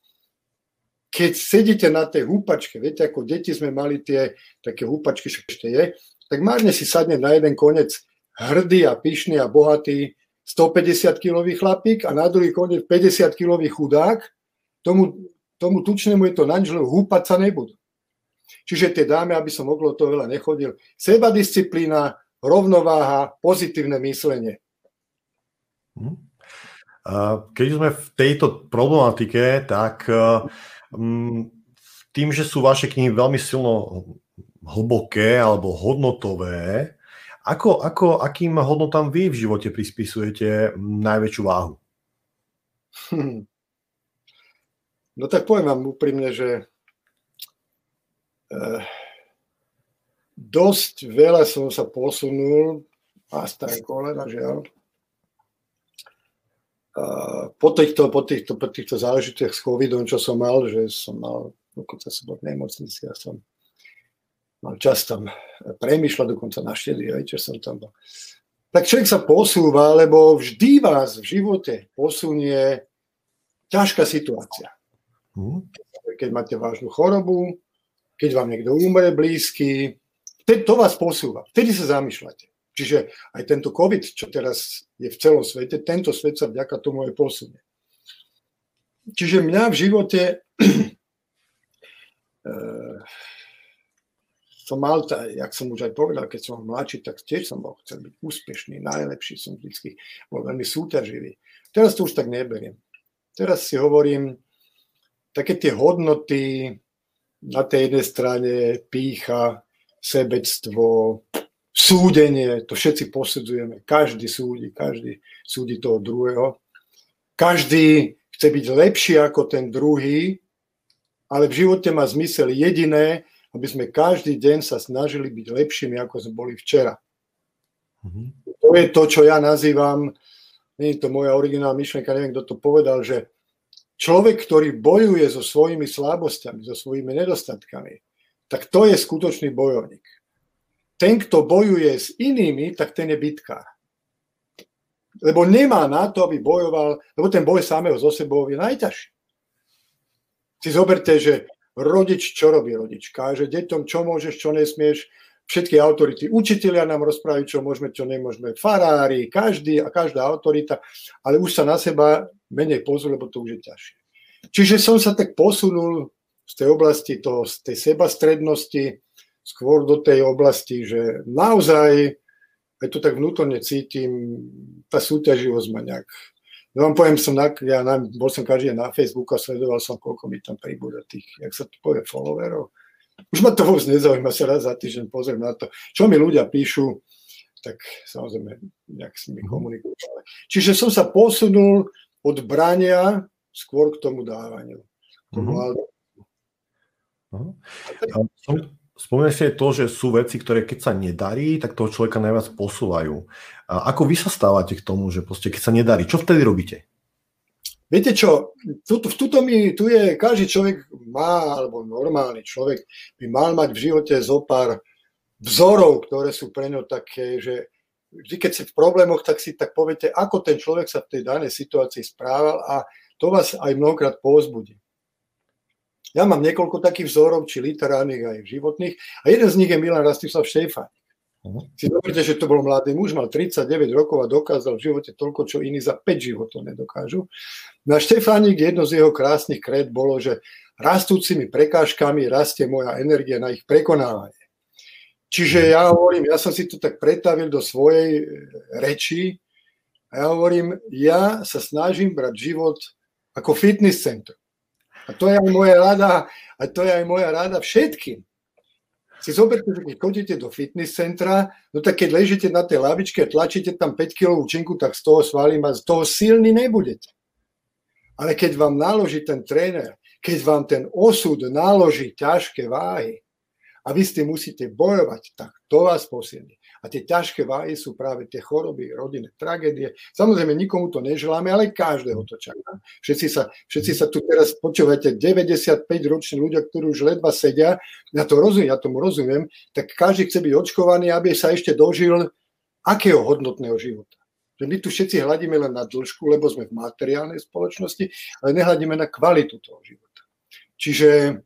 B: keď sedíte na tej húpačke, viete, ako deti sme mali tie také húpačky, čo ešte je, tak márne si sadne na jeden konec hrdý a pyšný a bohatý 150-kilový chlapík a na druhý konec 50-kilový chudák, tomu, tomu tučnému je to nanžel, húpať sa nebudú. Čiže tie dámy, aby som okolo toho veľa nechodil, seba disciplína, rovnováha, pozitívne myslenie.
A: Hm. Keď sme v tejto problematike, tak Mm, tým, že sú vaše knihy veľmi silno hlboké alebo hodnotové, ako, ako, akým hodnotám vy v živote prispisujete najväčšiu váhu?
B: No tak poviem vám úprimne, že eh, dosť veľa som sa posunul, a staré kolena, žiaľ, po týchto, po týchto, po týchto záležitoch s covidom, čo som mal, že som mal, dokonca som bol v nemocnici, ja som mal čas tam premýšľať, dokonca na štedý večer som tam bol. Tak človek sa posúva, lebo vždy vás v živote posunie ťažká situácia. Hmm. Keď máte vážnu chorobu, keď vám niekto umre blízky, to vás posúva. Vtedy sa zamýšľate. Čiže aj tento COVID, čo teraz je v celom svete, tento svet sa vďaka tomu aj posunie. Čiže mňa v živote uh, [clears throat] som mal, jak som už aj povedal, keď som mladší, tak tiež som bol chcel byť úspešný, najlepší, som vždy bol veľmi súťaživý. Teraz to už tak neberiem. Teraz si hovorím, také tie hodnoty na tej jednej strane pícha, sebectvo, súdenie, to všetci posudzujeme, každý súdi, každý súdi toho druhého. Každý chce byť lepší ako ten druhý, ale v živote má zmysel jediné, aby sme každý deň sa snažili byť lepšími, ako sme boli včera. Mm-hmm. To je to, čo ja nazývam, nie je to moja originálna myšlienka, neviem, kto to povedal, že človek, ktorý bojuje so svojimi slabosťami, so svojimi nedostatkami, tak to je skutočný bojovník ten, kto bojuje s inými, tak ten je bitkár. Lebo nemá na to, aby bojoval, lebo ten boj samého zo sebou je najťažší. Si zoberte, že rodič, čo robí rodič? Káže deťom, čo môžeš, čo nesmieš, všetky autority. Učitelia nám rozprávajú, čo môžeme, čo nemôžeme. Farári, každý a každá autorita, ale už sa na seba menej pozrú, lebo to už je ťažšie. Čiže som sa tak posunul z tej oblasti toho, z tej sebastrednosti, skôr do tej oblasti, že naozaj, aj to tak vnútorne cítim, tá súťaživosť ma nejak ja vám poviem, som na, ja na, bol som každý na Facebooku a sledoval som, koľko mi tam pribúda tých, jak sa to povie, followerov. Už ma to vôbec nezaujíma, sa raz za týždeň pozriem na to, čo mi ľudia píšu, tak samozrejme nejak s nimi mhm. komunikujú. Čiže som sa posunul od brania skôr k tomu dávaniu. Mm-hmm.
A: Uh-huh. Spomínali ste to, že sú veci, ktoré keď sa nedarí, tak toho človeka najviac posúvajú. A ako vy sa stávate k tomu, že proste keď sa nedarí, čo vtedy robíte?
B: Viete čo, tu, v tuto mi, tu je, každý človek má, alebo normálny človek by mal mať v živote zo pár vzorov, ktoré sú pre ňo také, že vždy keď si v problémoch, tak si tak poviete, ako ten človek sa v tej danej situácii správal a to vás aj mnohokrát pozbudí. Ja mám niekoľko takých vzorov, či literárnych, aj životných. A jeden z nich je Milan Rastislav Štefánik. Uh-huh. Si zoberte, že to bol mladý muž, mal 39 rokov a dokázal v živote toľko, čo iní za 5 životov nedokážu. Na Štefánik jedno z jeho krásnych kred bolo, že rastúcimi prekážkami rastie moja energia na ich prekonávanie. Čiže ja hovorím, ja som si to tak pretavil do svojej e, reči a ja hovorím, ja sa snažím brať život ako fitness center. A to je aj moja rada, a to je aj moja rada všetkým. Si zoberte, že keď chodíte do fitness centra, no tak keď ležíte na tej lavičke a tlačíte tam 5 kg činku, tak z toho svalím a z toho silný nebudete. Ale keď vám naloží ten tréner, keď vám ten osud naloží ťažké váhy a vy s tým musíte bojovať, tak to vás posilní. A tie ťažké váhy sú práve tie choroby, rodinné tragédie. Samozrejme, nikomu to neželáme, ale každého to čaká. Všetci sa, všetci sa tu teraz počúvate, 95-roční ľudia, ktorí už ledva sedia, ja to rozumiem, ja tomu rozumiem, tak každý chce byť očkovaný, aby sa ešte dožil akého hodnotného života. Že my tu všetci hľadíme len na dĺžku, lebo sme v materiálnej spoločnosti, ale nehľadíme na kvalitu toho života. Čiže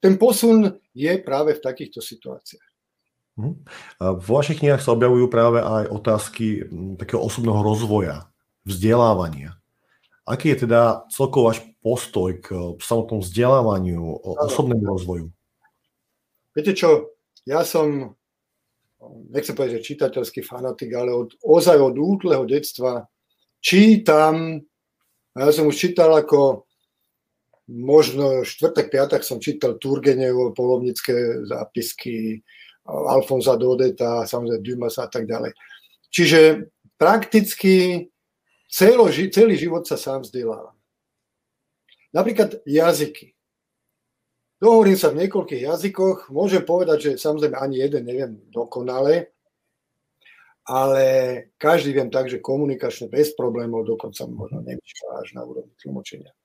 B: ten posun je práve v takýchto situáciách.
A: Mhm. Vo vašich knihách sa objavujú práve aj otázky takého osobného rozvoja, vzdelávania. Aký je teda celkovo váš postoj k samotnému vzdelávaniu, osobnému rozvoju?
B: Viete čo, ja som, nechcem povedať, že čitateľský fanatik, ale od, ozaj od útleho detstva čítam, ja som už čítal ako možno štvrtek, piatak som čítal Turgenevo polovnické zápisky, Alfonza Dodeta, samozrejme Dumas a tak ďalej. Čiže prakticky celo, celý život sa sám vzdelávam. Napríklad jazyky. Dohovorím sa v niekoľkých jazykoch, môžem povedať, že samozrejme ani jeden neviem dokonale, ale každý viem tak, že komunikačne bez problémov, dokonca možno nemčka až na úrovni tlmočenia.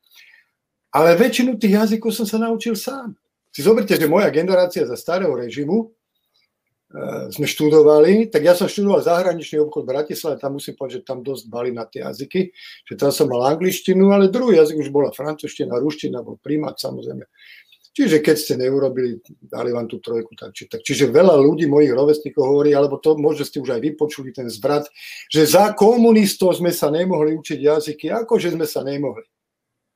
B: Ale väčšinu tých jazykov som sa naučil sám. Si zoberte, že moja generácia za starého režimu sme študovali, tak ja som študoval zahraničný obchod v Bratislave, tam musím povedať, že tam dosť bali na tie jazyky, že tam som mal angličtinu, ale druhý jazyk už bola francúzština, ruština, bol primát samozrejme. Čiže keď ste neurobili, dali vám tú trojku, tak či tak. Čiže veľa ľudí, mojich rovesníkov hovorí, alebo to možno ste už aj vypočuli ten zvrat, že za komunistov sme sa nemohli učiť jazyky, akože sme sa nemohli.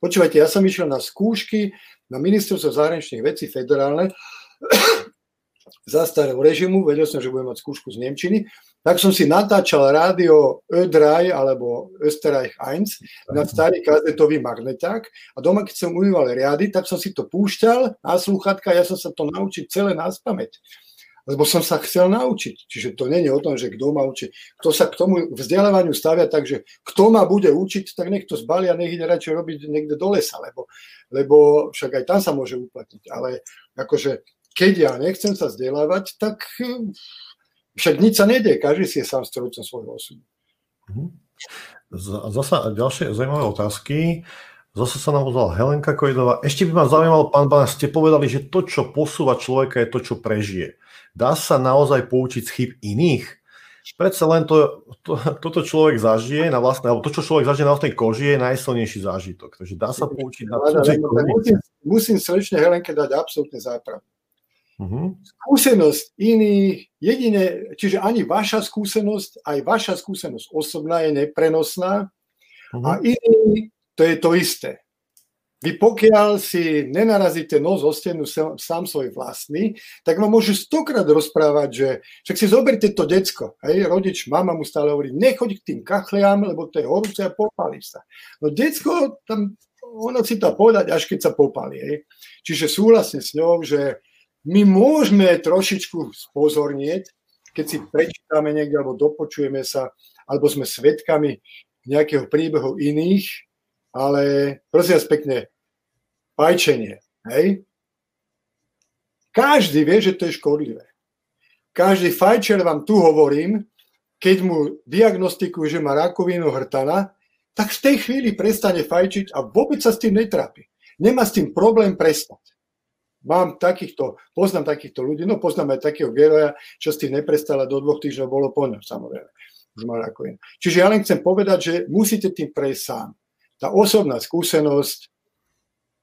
B: Počúvajte, ja som išiel na skúšky na ministerstvo zahraničných vecí federálne za starého režimu, vedel som, že budem mať skúšku z Nemčiny, tak som si natáčal rádio Ö3 alebo Österreich 1 na starý kazetový magneták a doma, keď som umýval riady, tak som si to púšťal na slúchatka, ja som sa to naučiť celé nás pamäť. Lebo som sa chcel naučiť. Čiže to je o tom, že kto ma učí. Kto sa k tomu vzdelávaniu stavia tak, že kto ma bude učiť, tak nech to zbali a nech ide radšej robiť niekde do lesa, lebo, lebo však aj tam sa môže uplatniť. Ale akože keď ja nechcem sa vzdelávať, tak však nič sa nedie, každý si je sám strojcom svojho osudu.
A: Mhm. Zasa ďalšie zaujímavé otázky. Zase sa nám ozvala Helenka Kojdová. Ešte by ma zaujímalo, pán Bana, ste povedali, že to, čo posúva človeka, je to, čo prežije. Dá sa naozaj poučiť z chyb iných? Predsa len to, to, toto človek zažije na vlastné, alebo to, čo človek zažije na vlastnej koži, je najsilnejší zážitok. Takže dá sa poučiť na
B: musím, musím srdečne Helenke dať absolútne zápravu. Uh-huh. Skúsenosť iných, jedine, čiže ani vaša skúsenosť, aj vaša skúsenosť osobná je neprenosná uh-huh. a iný, to je to isté. Vy pokiaľ si nenarazíte nos o stenu sám svoj vlastný, tak vám môžu stokrát rozprávať, že však si zoberte to decko, hej, rodič, mama mu stále hovorí, nechoď k tým kachliam, lebo to je horúce a popálí sa. No decko, tam, ono si to povedať, až keď sa popálí. Hej. Čiže súhlasne s ňou, že my môžeme trošičku spozornieť, keď si prečítame niekde, alebo dopočujeme sa, alebo sme svetkami nejakého príbehu iných, ale prosím vás pekne, fajčenie, hej? Každý vie, že to je škodlivé. Každý fajčer vám tu hovorím, keď mu diagnostikujú, že má rakovinu hrtana, tak v tej chvíli prestane fajčiť a vôbec sa s tým netrápi. Nemá s tým problém prestať. Mám takýchto, poznám takýchto ľudí, no poznám aj takého geroja, čo s tým neprestala do dvoch týždňov, bolo po ňom samozrejme. Už mal rakovinu. Čiže ja len chcem povedať, že musíte tým prejsť sám. Tá osobná skúsenosť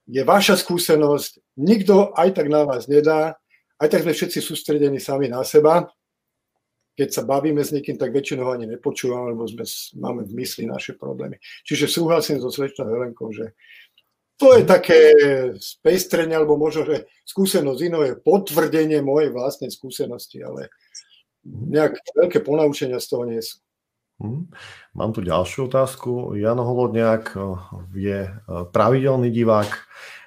B: je vaša skúsenosť, nikto aj tak na vás nedá, aj tak sme všetci sústredení sami na seba. Keď sa bavíme s niekým, tak väčšinou ani nepočúvam, lebo sme, máme v mysli naše problémy. Čiže súhlasím so Svečnou Helenkou, že to je také spestrenie, alebo možno, že skúsenosť inou je potvrdenie mojej vlastnej skúsenosti, ale nejaké veľké ponaučenia z toho nie sú.
A: Hmm. Mám tu ďalšiu otázku. Jano Holodňák eh, je eh, pravidelný divák.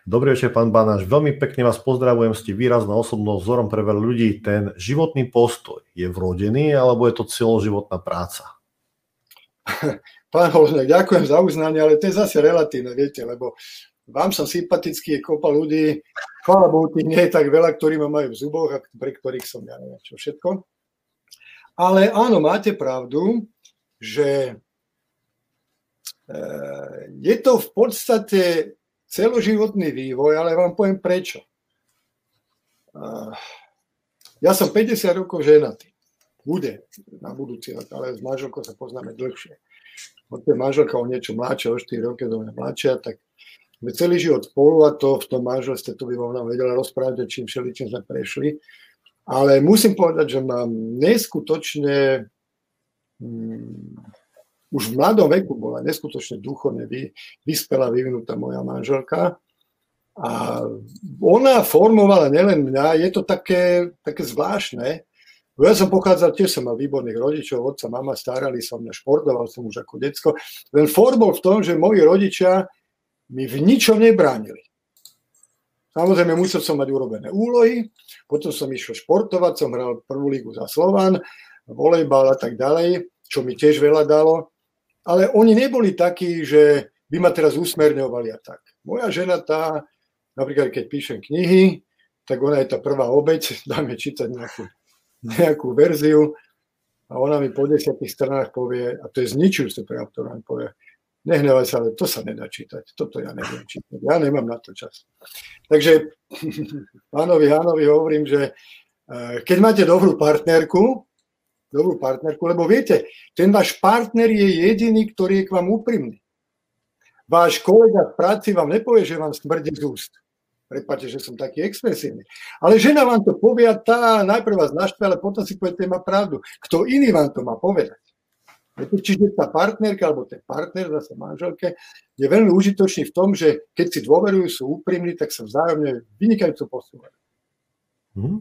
A: Dobrý večer, pán Banáš. Veľmi pekne vás pozdravujem. Ste výrazná osobnosť, vzorom pre veľa ľudí. Ten životný postoj je vrodený, alebo je to celoživotná práca? [laughs]
B: Pán Holodňák, ďakujem za uznanie, ale to je zase relatívne, viete, lebo vám som sympatický, je kopa ľudí, chvála Bohu, tých nie je tak veľa, ktorí ma majú v zuboch a pre ktorých som ja neviem čo všetko. Ale áno, máte pravdu, že e, je to v podstate celoživotný vývoj, ale vám poviem prečo. E, ja som 50 rokov ženatý. Bude na budúci rok, ale s manželkou sa poznáme dlhšie. Od tej manželka o niečo mladšia, o 4 roky do mňa mladšia, tak sme celý život spolu a to v tom manželstve to by vám nám vedela rozprávať, čím všeličím sme prešli. Ale musím povedať, že mám neskutočne um, už v mladom veku bola neskutočne duchovne vy, vyspelá, vyvinutá moja manželka. A ona formovala nielen mňa, je to také, také zvláštne. Ja som pochádzal, tiež som mal výborných rodičov, otca, mama, starali sa mňa, športoval som už ako decko. Len formol v tom, že moji rodičia mi v ničom nebránili. Samozrejme, musel som mať urobené úlohy, potom som išiel športovať, som hral prvú lígu za Slovan, volejbal a tak ďalej, čo mi tiež veľa dalo. Ale oni neboli takí, že by ma teraz usmerňovali a tak. Moja žena tá, napríklad keď píšem knihy, tak ona je tá prvá obeď, [laughs] dáme čítať nejakú, nejakú verziu a ona mi po desiatých stranách povie, a to je zničujúce pre autora, povie, nehnevaj sa, ale to sa nedá čítať, toto ja neviem čítať, ja nemám na to čas. Takže [laughs] pánovi Hánovi hovorím, že eh, keď máte dobrú partnerku, dobrú partnerku, lebo viete, ten váš partner je jediný, ktorý je k vám úprimný. Váš kolega v práci vám nepovie, že vám smrdí z úst. Prepačte, že som taký expresívny. Ale žena vám to povie a tá najprv vás naštve, ale potom si poviete, má pravdu. Kto iný vám to má povedať? Čiže tá partnerka alebo ten partner, zase manželke, je veľmi užitočný v tom, že keď si dôverujú, sú úprimní, tak sa vzájomne vynikajúco posúvajú.
A: Hmm.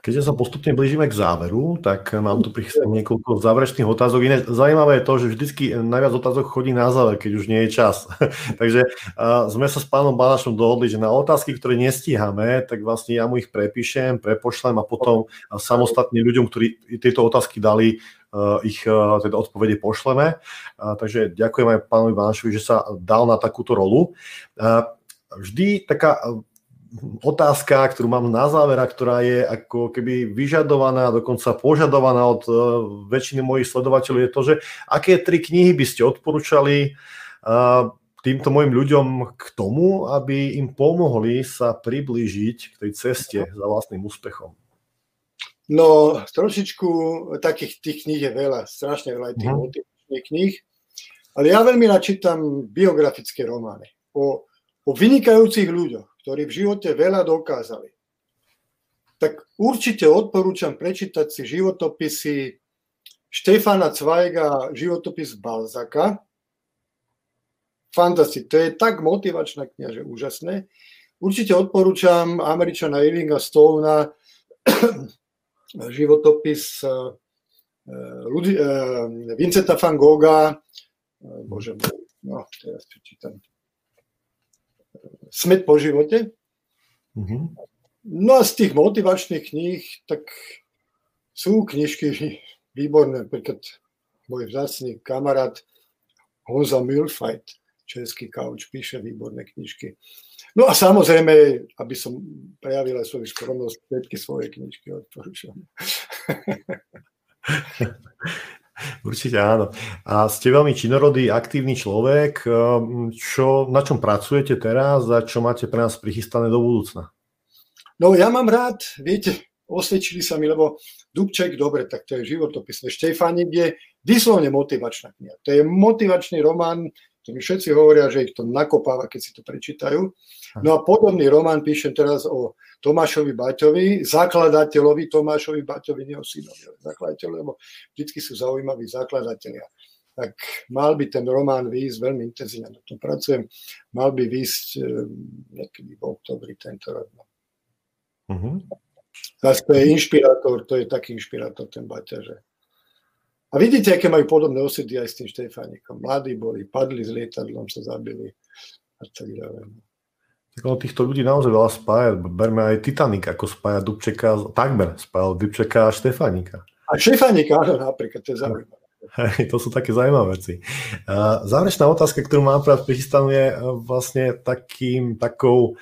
A: Keďže sa postupne blížime k záveru, tak mám tu prichystané niekoľko záverečných otázok. Iné, zaujímavé je to, že vždycky najviac otázok chodí na záver, keď už nie je čas. [laughs] Takže uh, sme sa s pánom Balašom dohodli, že na otázky, ktoré nestíhame, tak vlastne ja mu ich prepíšem, prepošlem a potom samostatne ľuďom, ktorí tieto otázky dali, ich uh, teda odpovede pošleme. Uh, takže ďakujem aj pánovi Balašovi, že sa dal na takúto rolu. Vždy taká otázka, ktorú mám na záver, ktorá je ako keby vyžadovaná, dokonca požadovaná od väčšiny mojich sledovateľov, je to, že aké tri knihy by ste odporúčali týmto mojim ľuďom k tomu, aby im pomohli sa priblížiť k tej ceste za vlastným úspechom?
B: No, trošičku takých tých kníh je veľa, strašne veľa tých uh-huh. motivačných kníh, ale ja veľmi načítam biografické romány o, o vynikajúcich ľuďoch ktorí v živote veľa dokázali, tak určite odporúčam prečítať si životopisy Štefana Cvajga, životopis Balzaka. Fantasy, to je tak motivačná kniha, že úžasné. Určite odporúčam Američana Irvinga Stovna životopis uh, Ludi, uh, Vincenta van Gogha, bože, no, teraz čítam Smet po živote. Mm-hmm. No a z tých motivačných kníh, tak sú knižky výborné. Napríklad môj vzácný kamarát Honza Milfight, český kauč, píše výborné knižky. No a samozrejme, aby som prejavil aj svoju skromnosť, všetky svoje knižky odporúčam. [laughs]
A: Určite áno. A ste veľmi činorodý, aktívny človek. Čo, na čom pracujete teraz a čo máte pre nás prichystané do budúcna?
B: No ja mám rád, viete, osvedčili sa mi, lebo Dubček, dobre, tak to je životopisné. Štefánik je vyslovne motivačná kniha. To je motivačný román, to mi všetci hovoria, že ich to nakopáva, keď si to prečítajú. No a podobný román píšem teraz o Tomášovi Baťovi, zakladateľovi Tomášovi Baťovi, nie o synovi, ale zakladateľovi, lebo vždy sú zaujímaví zakladatelia. Tak mal by ten román výjsť, veľmi intenzívne na tom pracujem, mal by výjsť eh, niekedy v oktobri tento rok. Uh-huh. Zase to je inšpirátor, to je taký inšpirátor ten Baťa, že a vidíte, aké majú podobné osudy aj s tým Štefánikom. Mladí boli, padli s lietadlom, sa zabili a tak ďalej.
A: Tak ono týchto ľudí naozaj veľa spája. Berme aj Titanic, ako spája Dubčeka, takmer spájal Dubčeka a Štefánika.
B: A Štefánika, áno, napríklad, to je zaujímavé.
A: Hej, to sú také zaujímavé veci. Záverečná otázka, ktorú mám práve prichystanú, je vlastne takým, takou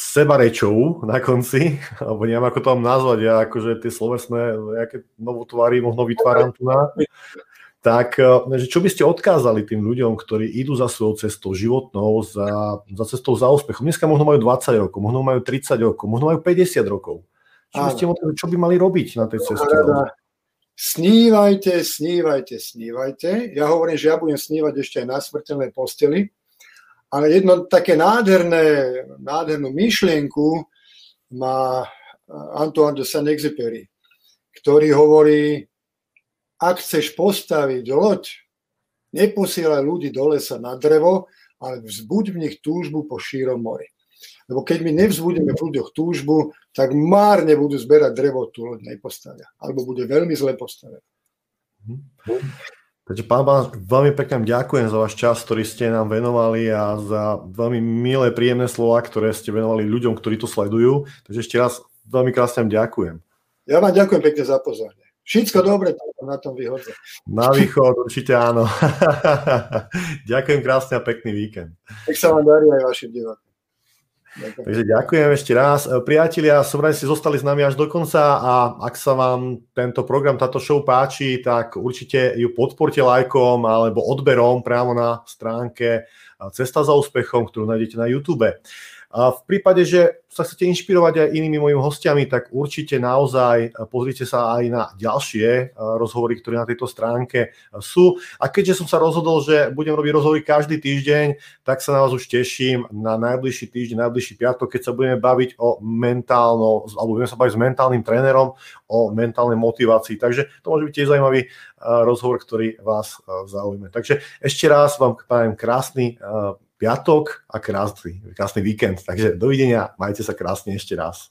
A: sebarečou na konci, [laughs] alebo neviem, ako to mám nazvať, ja akože tie slovesné, nejaké novotvary možno vytváram tu na, tak e, že čo by ste odkázali tým ľuďom, ktorí idú za svojou cestou životnou, za, za cestou za úspechom. Dneska možno majú 20 rokov, možno majú 30 rokov, možno majú 50 rokov. Čo by, ste, čo by mali robiť na tej ceste?
B: Snívajte, snívajte, snívajte. Ja hovorím, že ja budem snívať ešte aj na smrteľnej posteli, ale jedno také nádherné, nádhernú myšlienku má Antoine de Saint-Exupéry, ktorý hovorí, ak chceš postaviť loď, neposielaj ľudí do lesa na drevo, ale vzbuď v nich túžbu po šírom mori. Lebo keď my nevzbudíme v ľuďoch túžbu, tak márne budú zberať drevo, tú loď nepostavia. Alebo bude veľmi zle postavená.
A: Takže pán Bán, veľmi pekne ďakujem za váš čas, ktorý ste nám venovali a za veľmi milé, príjemné slova, ktoré ste venovali ľuďom, ktorí to sledujú. Takže ešte raz veľmi krásne ďakujem.
B: Ja vám ďakujem pekne za pozornie. Všetko dobre na tom vyhodze.
A: Na východ určite áno. [laughs] Ďakujem krásne a pekný víkend.
B: Tak sa vám darí aj vašim divákom.
A: Takže ďakujem ešte raz. Priatelia, som rád, že ste zostali s nami až do konca a ak sa vám tento program, táto show páči, tak určite ju podporte lajkom alebo odberom priamo na stránke Cesta za úspechom, ktorú nájdete na YouTube. A v prípade, že sa chcete inšpirovať aj inými mojimi hostiami, tak určite naozaj pozrite sa aj na ďalšie e, rozhovory, ktoré na tejto stránke sú. A keďže som sa rozhodol, že budem robiť rozhovory každý týždeň, tak sa na vás už teším na najbližší týždeň, najbližší piatok, keď sa budeme baviť o mentálno, alebo budeme sa baviť s mentálnym trénerom o mentálnej motivácii. Takže to môže byť tiež zaujímavý e, rozhovor, ktorý vás e, zaujíme. Takže ešte raz vám prajem krásny piatok a krásny, krásny víkend. Takže dovidenia, majte sa krásne ešte raz.